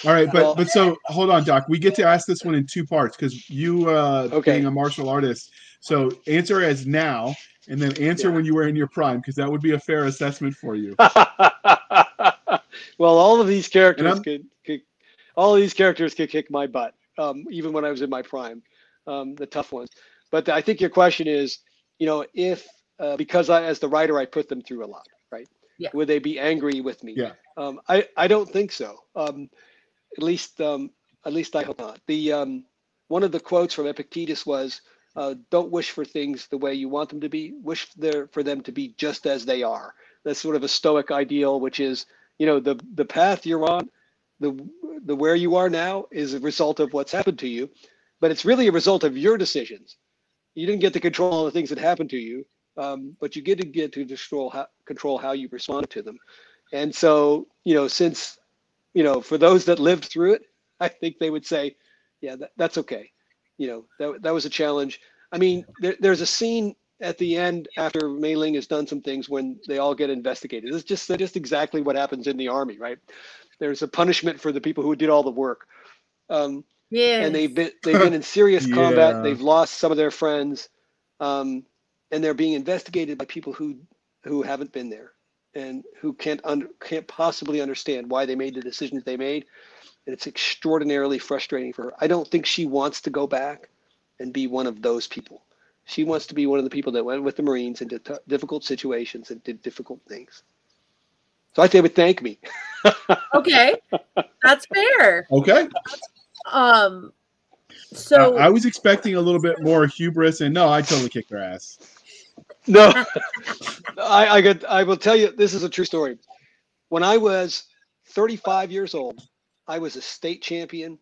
All right, but but so hold on, Doc. We get to ask this one in two parts because you uh Okay. being a martial artist. So answer as now, and then answer Yeah. when you were in your prime, because that would be a fair assessment for you. well, all of these characters could, could, all of these characters could kick my butt, um, even when I was in my prime, um, the tough ones. But I think your question is, you know, if uh, because I, as the writer, I put them through a lot, right? Yeah. Would they be angry with me? Yeah. Um, I I don't think so. Um, at least um, at least I hope not. The um, one of the quotes from Epictetus was, uh, "Don't wish for things the way you want them to be. Wish there for them to be just as they are." That's sort of a Stoic ideal, which is, you know, the the path you're on, the the where you are now is a result of what's happened to you, but it's really a result of your decisions. You didn't get to control all the things that happened to you, um, but you get to get to control how, control how you respond to them. And so, you know, since, you know, for those that lived through it, I think they would say, yeah, that, that's okay. you know that that was a challenge. I mean, there, there's a scene at the end after Mei Ling has done some things when they all get investigated. It's just just exactly what happens in the army, right? There's a punishment for the people who did all the work. Um, Yeah. and they've been they've been in serious Yeah. combat. They've lost some of their friends, um, and they're being investigated by people who who haven't been there and who can't under, can't possibly understand why they made the decisions they made. And it's extraordinarily frustrating for her. I don't think she wants to go back and be one of those people. She wants to be one of the people that went with the Marines into t- difficult situations and did difficult things. So I say they would thank me. okay. That's fair. Okay. Um so I, I was expecting a little bit more hubris, and no, I totally kicked their ass. No, I, I could. I will tell you. This is a true story. When I was 35 years old, I was a state champion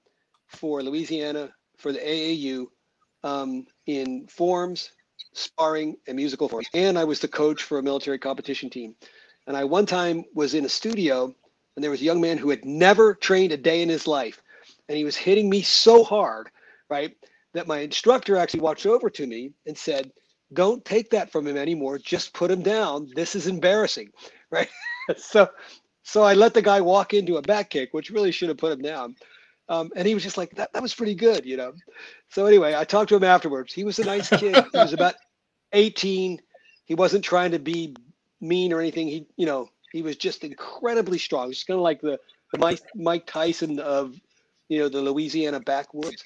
for Louisiana for the AAU um, in forms, sparring, and musical forms, and I was the coach for a military competition team. And I one time was in a studio, and there was a young man who had never trained a day in his life, and he was hitting me so hard, right, that my instructor actually walked over to me and said don't take that from him anymore. Just put him down. This is embarrassing. Right? So so i let the guy walk into a back kick which really should have put him down. Um, and he was just like that, that was pretty good you know? So anyway i talked to him afterwards. He was a nice kid. He was about 18 he wasn't trying to be mean or anything he you know he was just incredibly strong just kind of like the, the mike, mike tyson of you know the louisiana backwoods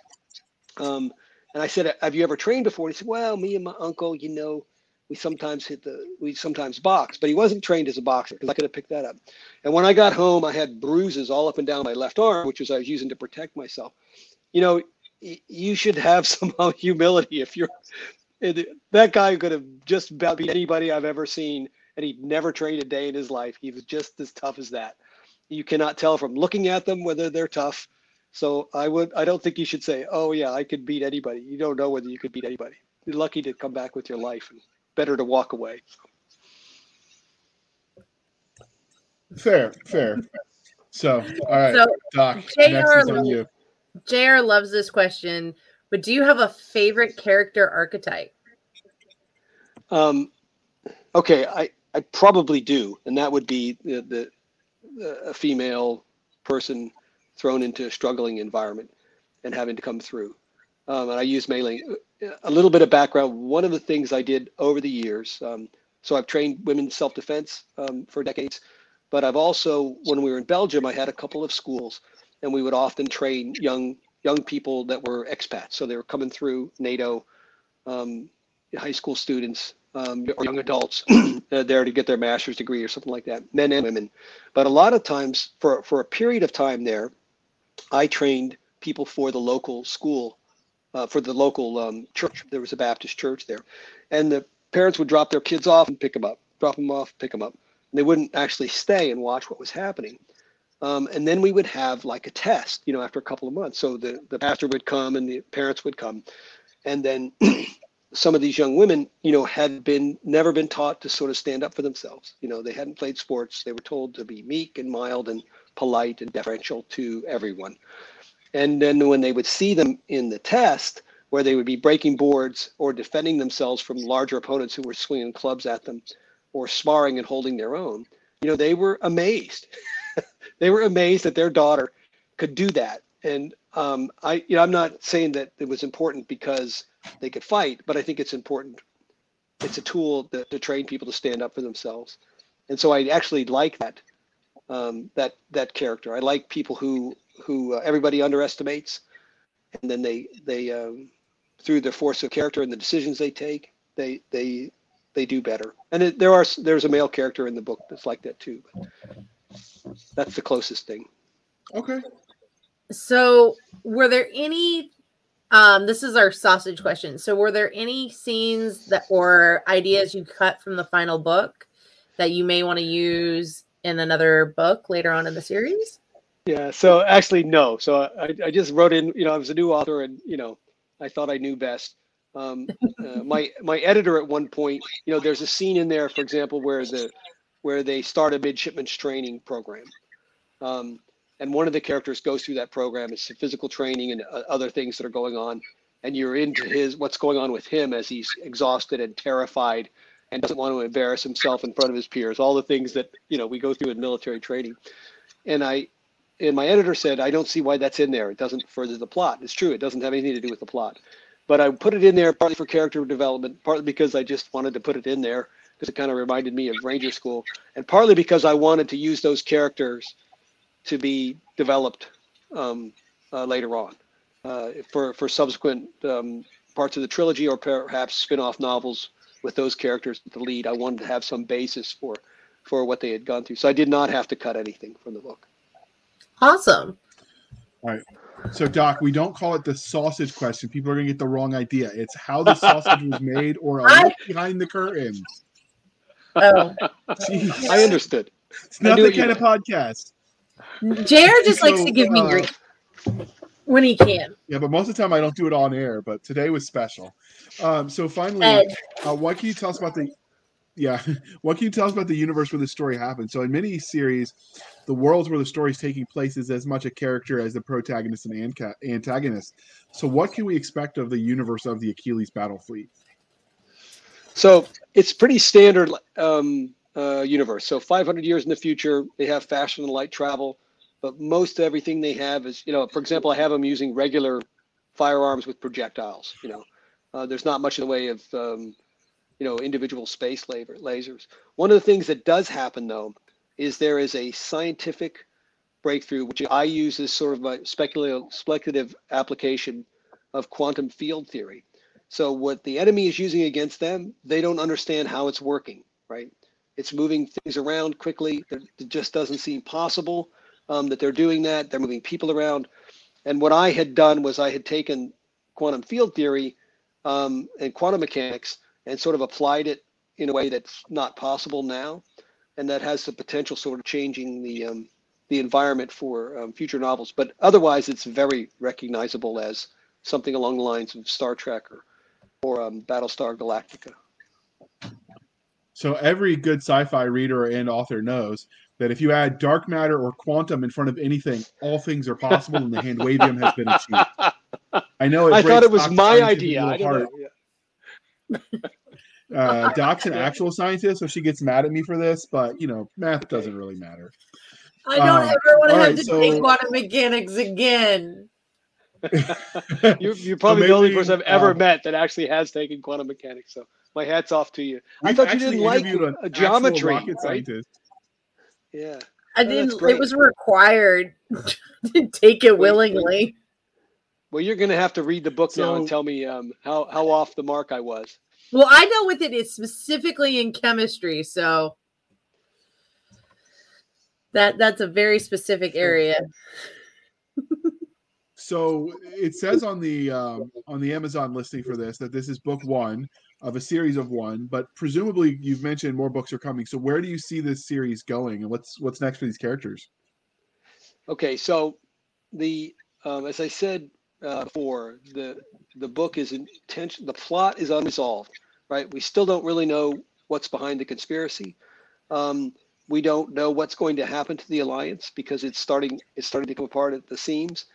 um, and I said, "Have you ever trained before?" And he said, "Well, me and my uncle, you know, we sometimes hit the, we sometimes box, but he wasn't trained as a boxer because I could have picked that up." And when I got home, I had bruises all up and down my left arm, which was I was using to protect myself. You know, you should have some humility if you're. That guy could have just about beat anybody I've ever seen, and he'd never trained a day in his life. He was just as tough as that. You cannot tell from looking at them whether they're tough. So I would I don't think you should say, "Oh yeah, I could beat anybody." You don't know whether you could beat anybody. You're lucky to come back with your life and better to walk away. Fair, fair. So, all right, so Doc, JR next is on you. JR loves this question, but do you have a favorite character archetype? Um, okay, I, I probably do, and that would be the, the, a female person thrown into a struggling environment and having to come through. Um, and I use Mei Ling a little bit of background. One of the things I did over the years, um, so I've trained women self-defense um, for decades, but I've also, when we were in Belgium, I had a couple of schools, and we would often train young young people that were expats. So they were coming through NATO, um, high school students um, or young adults there to get their master's degree or something like that, men and women. But a lot of times, for for a period of time there, I trained people for the local school, uh, for the local um, church. There was a Baptist church there, and the parents would drop their kids off and pick them up, drop them off, pick them up. And they wouldn't actually stay and watch what was happening. Um, and then we would have like a test, you know, after a couple of months. So the, the pastor would come and the parents would come. And then some of these young women, you know, had been never been taught to sort of stand up for themselves. You know, they hadn't played sports. They were told to be meek and mild and polite and deferential to everyone. And then when they would see them in the test, where they would be breaking boards or defending themselves from larger opponents who were swinging clubs at them or sparring and holding their own, you know, they were amazed. they were amazed that their daughter could do that. And um, I, you know, I'm not saying that it was important because they could fight, but I think it's important. It's a tool to, to train people to stand up for themselves. And so I actually like that um, that that character. I like people who who uh, everybody underestimates, and then they they um, through their force of character and the decisions they take, they they they do better. And it, there are there's a male character in the book that's like that too. But that's the closest thing. Okay. So, were there any? Um, this is our sausage question. So, were there any scenes that or ideas you cut from the final book that you may want to use in another book later on in the series? Yeah. So actually, no. So I, I just wrote in. You know, I was a new author, and you know, I thought I knew best. Um, uh, my my editor at one point, you know, there's a scene in there, for example, where the where they start a midshipman's training program. Um, and one of the characters goes through that program. It's physical training and uh, other things that are going on. and you're into his what's going on with him as he's exhausted and terrified and doesn't want to embarrass himself in front of his peers. All the things that you know we go through in military training, and I. And my editor said, I don't see why that's in there. It doesn't further the plot. It's true. It doesn't have anything to do with the plot but I put it in there partly for character development, partly because I just wanted to put it in there because it kind of reminded me of Ranger School, and partly because I wanted to use those characters to be developed um, uh, later on uh, for for subsequent um, parts of the trilogy or perhaps spin-off novels with those characters at the lead. I wanted to have some basis for for what they had gone through, so I did not have to cut anything from the book. Awesome. All right. So, Doc, we don't call it the sausage question. People are going to get the wrong idea. It's how the sausage was made or a look behind the curtains. Oh, Jeez. I understood. It's not the kind of podcast. JR just likes to give me uh, grief when he can. Yeah, but most of the time I don't do it on air. But today was special. Um, so finally, uh, what can you tell us about the? Yeah, what can you tell us about the universe where the story happened? So in many series, the worlds where the story is taking place is as much a character as the protagonist and anca- antagonist. So what can we expect of the universe of the Achilles battle fleet? So it's pretty standard um, uh, universe. So 500 years in the future, they have faster than light travel, but most everything they have is, you know, for example, I have them using regular firearms with projectiles. You know, uh, there's not much in the way of, um, you know, individual space laser, lasers. One of the things that does happen though is there is a scientific breakthrough, which I use as sort of my speculative, speculative application of quantum field theory. So what the enemy is using against them, they don't understand how it's working, right? It's moving things around quickly. It just doesn't seem possible um, that they're doing that. They're moving people around. And what I had done was I had taken quantum field theory um, and quantum mechanics and sort of applied it in a way that's not possible now, and that has the potential sort of changing the um, the environment for um, future novels. But otherwise, it's very recognizable as something along the lines of Star Trek or or um, Battlestar Galactica. So every good sci-fi reader and author knows that if you add dark matter or quantum in front of anything, all things are possible, and the hand wavium has been achieved. I know. I thought it was Doc's my idea. little I don't heart. know. Yeah. Uh, Doc's an actual scientist, so she gets mad at me for this, but you know, math doesn't really matter. I don't Um, ever want to have right, to so- take quantum mechanics again. You're, you're probably the only person I've ever um, met that actually has taken quantum mechanics. So my hat's off to you. I We've thought you didn't like interviewed an actual geometry, rocket right? scientist. Yeah. I Oh, didn't. great. It was required to take it willingly. Well, you're going to have to read the book now and tell me um, how how off the mark I was. Well, I dealt with it. it is specifically in chemistry, so that that's a very specific area. So it says on the um, on the Amazon listing for this that this is book one of a series of one, but presumably you've mentioned more books are coming. So where do you see this series going, and what's what's next for these characters? Okay, so the um, as I said uh, before, the the book is intention. The plot is unresolved, right? We still don't really know what's behind the conspiracy. Um, we don't know what's going to happen to the alliance because it's starting it's starting to come apart at the seams,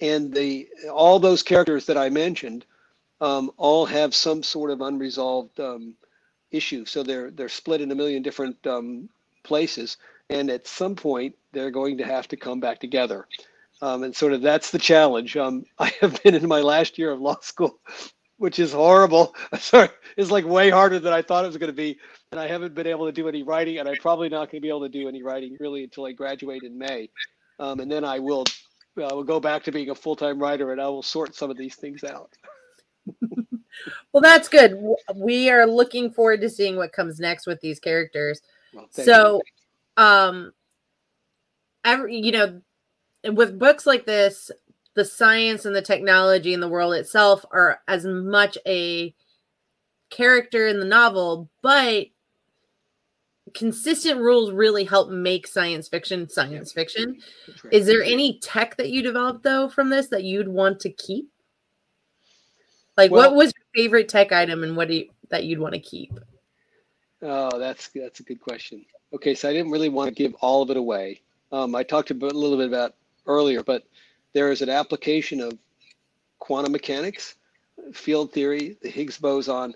and the all those characters that I mentioned um, all have some sort of unresolved um, issue. So they're they're split in a million different um, places, and at some point they're going to have to come back together. Um, and sort of that's the challenge. Um, I have been in my last year of law school, which is horrible. Sorry, it's like way harder than I thought it was going to be. And I haven't been able to do any writing, and I'm probably not going to be able to do any writing really until I graduate in May. Um, and then I will, I will go back to being a full-time writer, and I will sort some of these things out. Well, that's good. We are looking forward to seeing what comes next with these characters. Well, so, um, every you know, with books like this, the science and the technology and the world itself are as much a character in the novel, but consistent rules really help make science fiction science fiction. you. Is there any tech that you developed though from this that you'd want to keep? Like, Well- what was your favorite tech item, and what do you, that you'd want to keep? Oh, that's that's a good question. Okay, so I didn't really want to give all of it away. Um, I talked a, bit, a little bit about earlier, but there is an application of quantum mechanics field theory, the Higgs boson,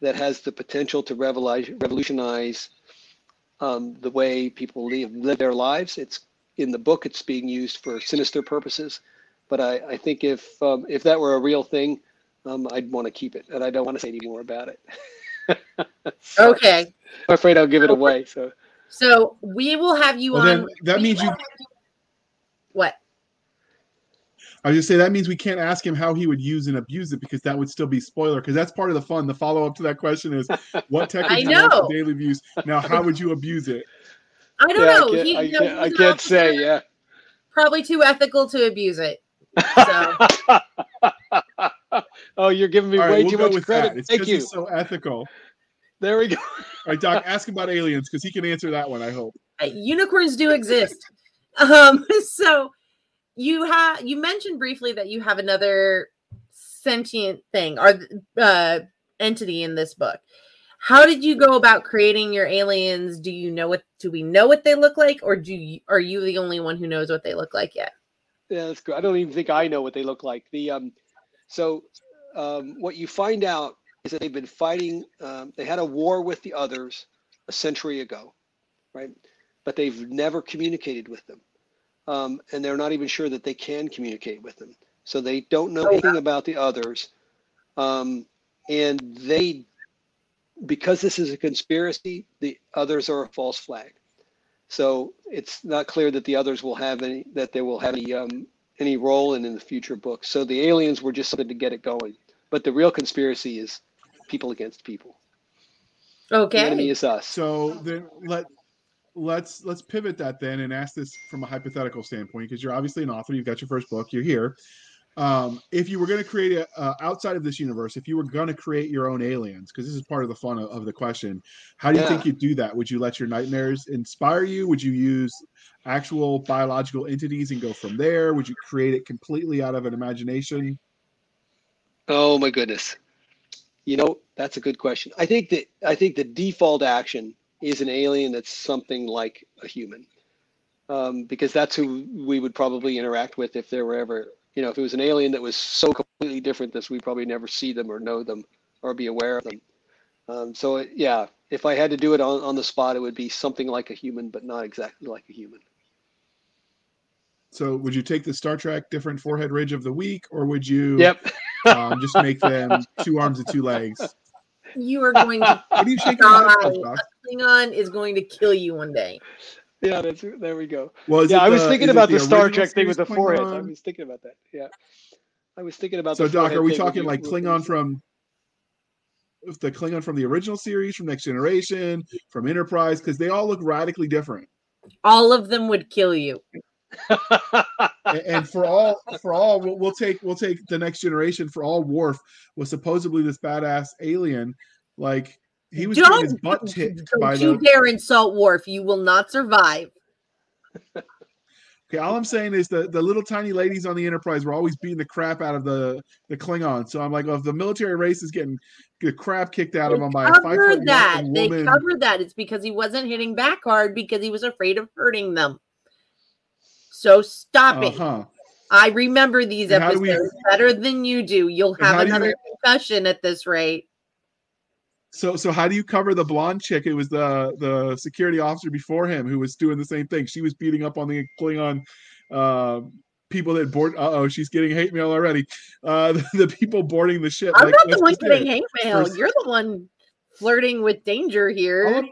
that has the potential to revolutionize um, the way people live, live their lives. It's in the book. It's being used for sinister purposes, but I, I think if um, if that were a real thing, um, I'd want to keep it, and I don't want to say any more about it. okay. I'm afraid I'll give it away. So. So we will have you well, on. that means you. What? I was just say that means we can't ask him how he would use and abuse it because that would still be spoiler because that's part of the fun. The follow up to that question is what techniques do daily views. Now, how would you abuse it? I don't yeah, know. I can't, he, I can't, I can't say. Yeah, probably too ethical to abuse it. So. Oh, you're giving me way we'll too much credit. Thank you. so ethical. There we go. All right, Doc, ask about aliens because he can answer that one. I hope. Uh, unicorns do exist. Um, so you have you mentioned briefly that you have another sentient thing or uh, entity in this book. How did you go about creating your aliens? Do you know what? Do we know what they look like, or do you, are you the only one who knows what they look like yet? Yeah, that's good. I don't even think I know what they look like. The um, so um, what you find out is that they've been fighting. Um, they had a war with the others a century ago, right? But they've never communicated with them um, and they're not even sure that they can communicate with them. So they don't know anything about the others, um, and they, because this is a conspiracy, the others are a false flag. So it's not clear that the others will have any that they will have any um, any role in in the future books. So the aliens were just something to get it going, but the real conspiracy is people against people. Okay. The enemy is us. So then let let's let's pivot that then and ask this from a hypothetical standpoint because you're obviously an author you've got your first book you're here um, if you were going to create a uh, outside of this universe if you were going to create your own aliens because this is part of the fun of, of the question how do you yeah. think you'd do that? Would you let your nightmares inspire you? Would you use actual biological entities and go from there? Would you create it completely out of an imagination? Oh my goodness. You know that's a good question. I think that i think the default action is an alien that's something like a human. Um, because that's who we would probably interact with if there were ever, you know, if it was an alien that was so completely different that we probably never see them or know them or be aware of them. Um, so it, yeah, if I had to do it on, on the spot, it would be something like a human, but not exactly like a human. So would you take the Star Trek different forehead ridge of the week, or would you yep. um, just make them two arms and two legs? You are going to what are you shaking die. Klingon is going to kill you one day. Yeah, that's there we go. Well, yeah, I was thinking about the, the Star Trek thing with the forehead. I was thinking about that. Yeah, I was thinking about. So, Doc, are we talking like Klingon from the Klingon from the original series, from Next Generation, from Enterprise? Because they all look radically different. All of them would kill you. and, and, for all for all we'll, we'll, take we'll take the next generation for all Worf was supposedly this badass alien like he was don't, his butt don't you the... dare insult Worf. You will not survive. okay, all I'm saying is the, the little tiny ladies on the Enterprise were always beating the crap out of the the Klingons. So I'm like, well, if the military race is getting the crap kicked out they of them by a five foot that. They covered that. It's because he wasn't hitting back hard because he was afraid of hurting them. So stop uh-huh. it. I remember these and episodes we... better than you do. You'll have another you... concussion at this rate. So so how do you cover the blonde chick? It was the the security officer before him who was doing the same thing. She was beating up on the Klingon uh, people that board. Uh oh, she's getting hate mail already. Uh, the, the people boarding the ship. I'm like, not the one getting hate mail. You're the one flirting with danger here. All I'm,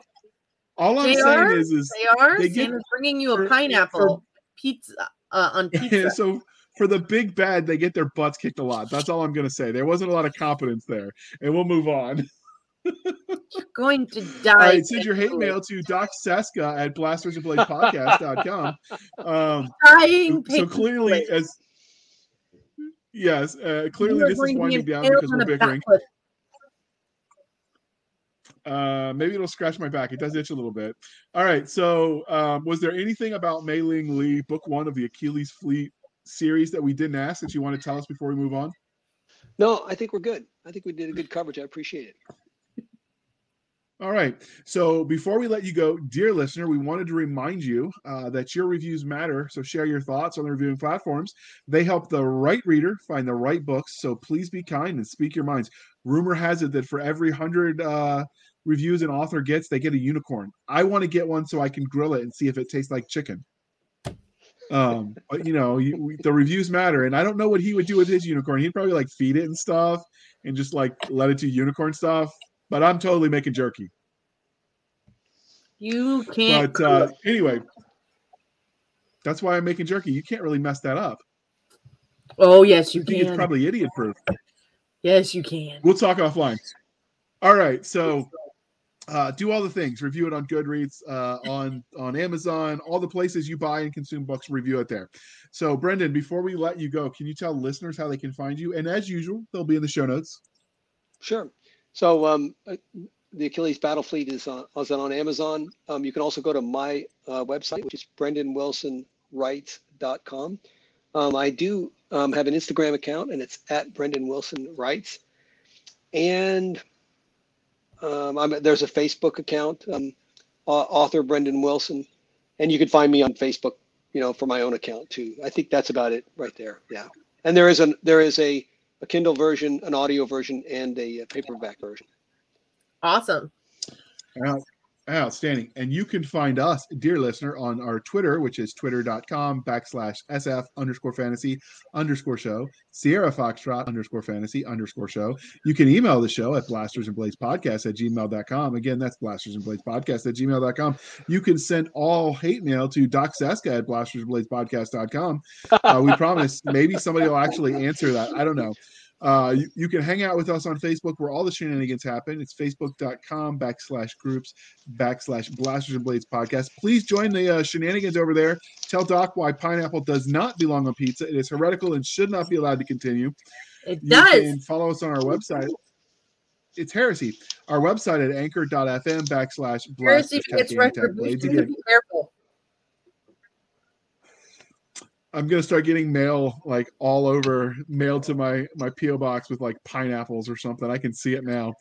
all I'm saying are? is, is they are. They Santa's bringing you a pineapple for, pizza uh, on pizza. so for the big bad, they get their butts kicked a lot. That's all I'm going to say. There wasn't a lot of competence there, and we'll move on. You're going to die. All right, send your hate mail to Doc Cisca at blastersandbladepodcast.com. Um, Dying so clearly, as yes, uh, clearly this is winding down because we're bickering. Uh, maybe it'll scratch my back. It does itch a little bit. All right. So, um, was there anything about Mei Ling Lee, book one of the Achilles Fleet series, that we didn't ask that you want to tell us before we move on? No, I think we're good. I think we did a good coverage. I appreciate it. All right. So before we let you go, dear listener, we wanted to remind you uh, that your reviews matter. So share your thoughts on the reviewing platforms. They help the right reader find the right books. So please be kind and speak your minds. Rumor has it that for every hundred uh, reviews an author gets, they get a unicorn. I want to get one so I can grill it and see if it tastes like chicken. Um, but you know, you, the reviews matter, and I don't know what he would do with his unicorn. He'd probably like feed it and stuff, and just like let it do unicorn stuff but I'm totally making jerky. You can't. But uh, anyway, that's why I'm making jerky. You can't really mess that up. Oh yes, you I think can. It's probably idiot proof. yes, you can. We'll talk offline. All right, so uh, do all the things. Review it on Goodreads, uh, on on Amazon, all the places you buy and consume books. Review it there. So, Brendan, before we let you go, can you tell listeners how they can find you? And as usual, they'll be in the show notes. Sure. So um, uh, the Achilles Battle Fleet is on, is on Amazon. Um, you can also go to my uh, website, which is brendanwilsonwrites.com. Um, I do um, have an Instagram account, and it's at Brendan Wilson Writes. And um, there's a Facebook account, um, author Brendan Wilson, and you can find me on Facebook, you know, for my own account too. I think that's about it right there. Yeah. And there is a there is a a Kindle version, an audio version, and a, paperback version. Awesome. Outstanding. And you can find us, dear listener, on our Twitter, which is twitter.com backslash SF underscore fantasy underscore show, Sierra Foxtrot underscore fantasy underscore show. You can email the show at blasters and blades podcast at gmail.com. Again, that's blasters and blades podcast at gmail.com. You can send all hate mail to Doc Cisca at blasters and blades podcast.com. Uh, we promise maybe somebody will actually answer that. I don't know. Uh, you, you, can hang out with us on Facebook where all the shenanigans happen. It's facebook.com backslash groups backslash blasters and blades podcast. Please join the uh, shenanigans over there. Tell Doc why pineapple does not belong on pizza. It is heretical and should not be allowed to continue. It you does. Can follow us on our website. It's heresy. Our website at anchor.fm backslash blasters. Heresy gets blades. Again, I'm gonna start getting mail like all over, mailed to my my PO box with like pineapples or something. I can see it now.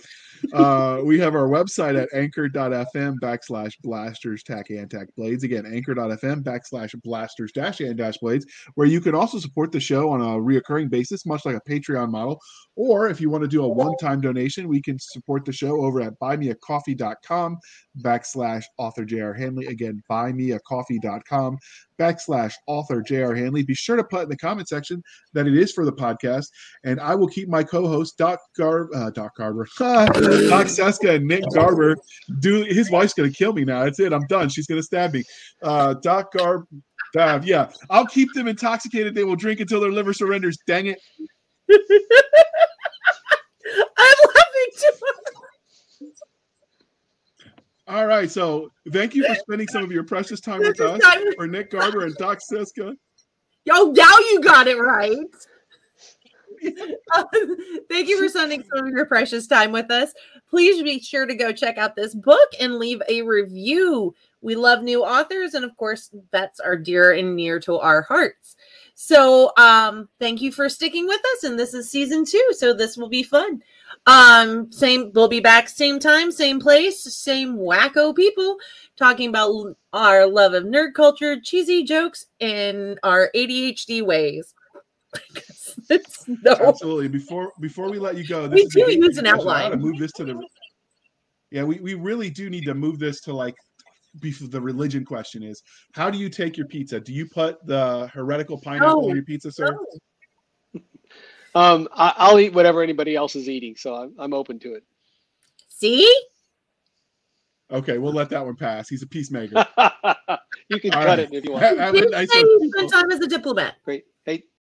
Uh, we have our website at anchor.fm backslash blasters tack and tack blades. Again, anchor.fm backslash blasters dash and dash blades, where you can also support the show on a reoccurring basis, much like a Patreon model. Or if you want to do a one-time donation, we can support the show over at buymeacoffee.com backslash author JR Handley. Again, buymeacoffee.com backslash author J.R. Handley. Be sure to put in the comment section that it is for the podcast, and I will keep my co-host Doc Gar uh, Doc Garber, Doc Cisca, and Nick Garber. Do his wife's gonna kill me now. That's it. I'm done. She's gonna stab me. Uh, Doc Garb. Uh, yeah, I'll keep them intoxicated. They will drink until their liver surrenders. Dang it. I'm laughing too all right. So thank you for spending some of your precious time with us for Nick Garber and Doc Cisca. Yo, now you got it right. thank you for spending some of your precious time with us. Please be sure to go check out this book and leave a review. We love new authors, and of course, vets are dear and near to our hearts. So, um, thank you for sticking with us. And this is season two, so this will be fun. Um, same, we'll be back same time, same place, same wacko people talking about our love of nerd culture, cheesy jokes, and our ADHD ways. no. Absolutely. Before before we let you go, we do use an outline. To move this to the yeah, we, we really do need to move this to like before the religion question is how do you take your pizza? Do you put the heretical pineapple oh, on your pizza, sir? No. Um, I, will eat whatever anybody else is eating, so I'm, I'm open to it. See? Okay, we'll let that one pass. He's a peacemaker. you can All cut right. it if you want. Have, have nice spend time as a diplomat. Great. Hey,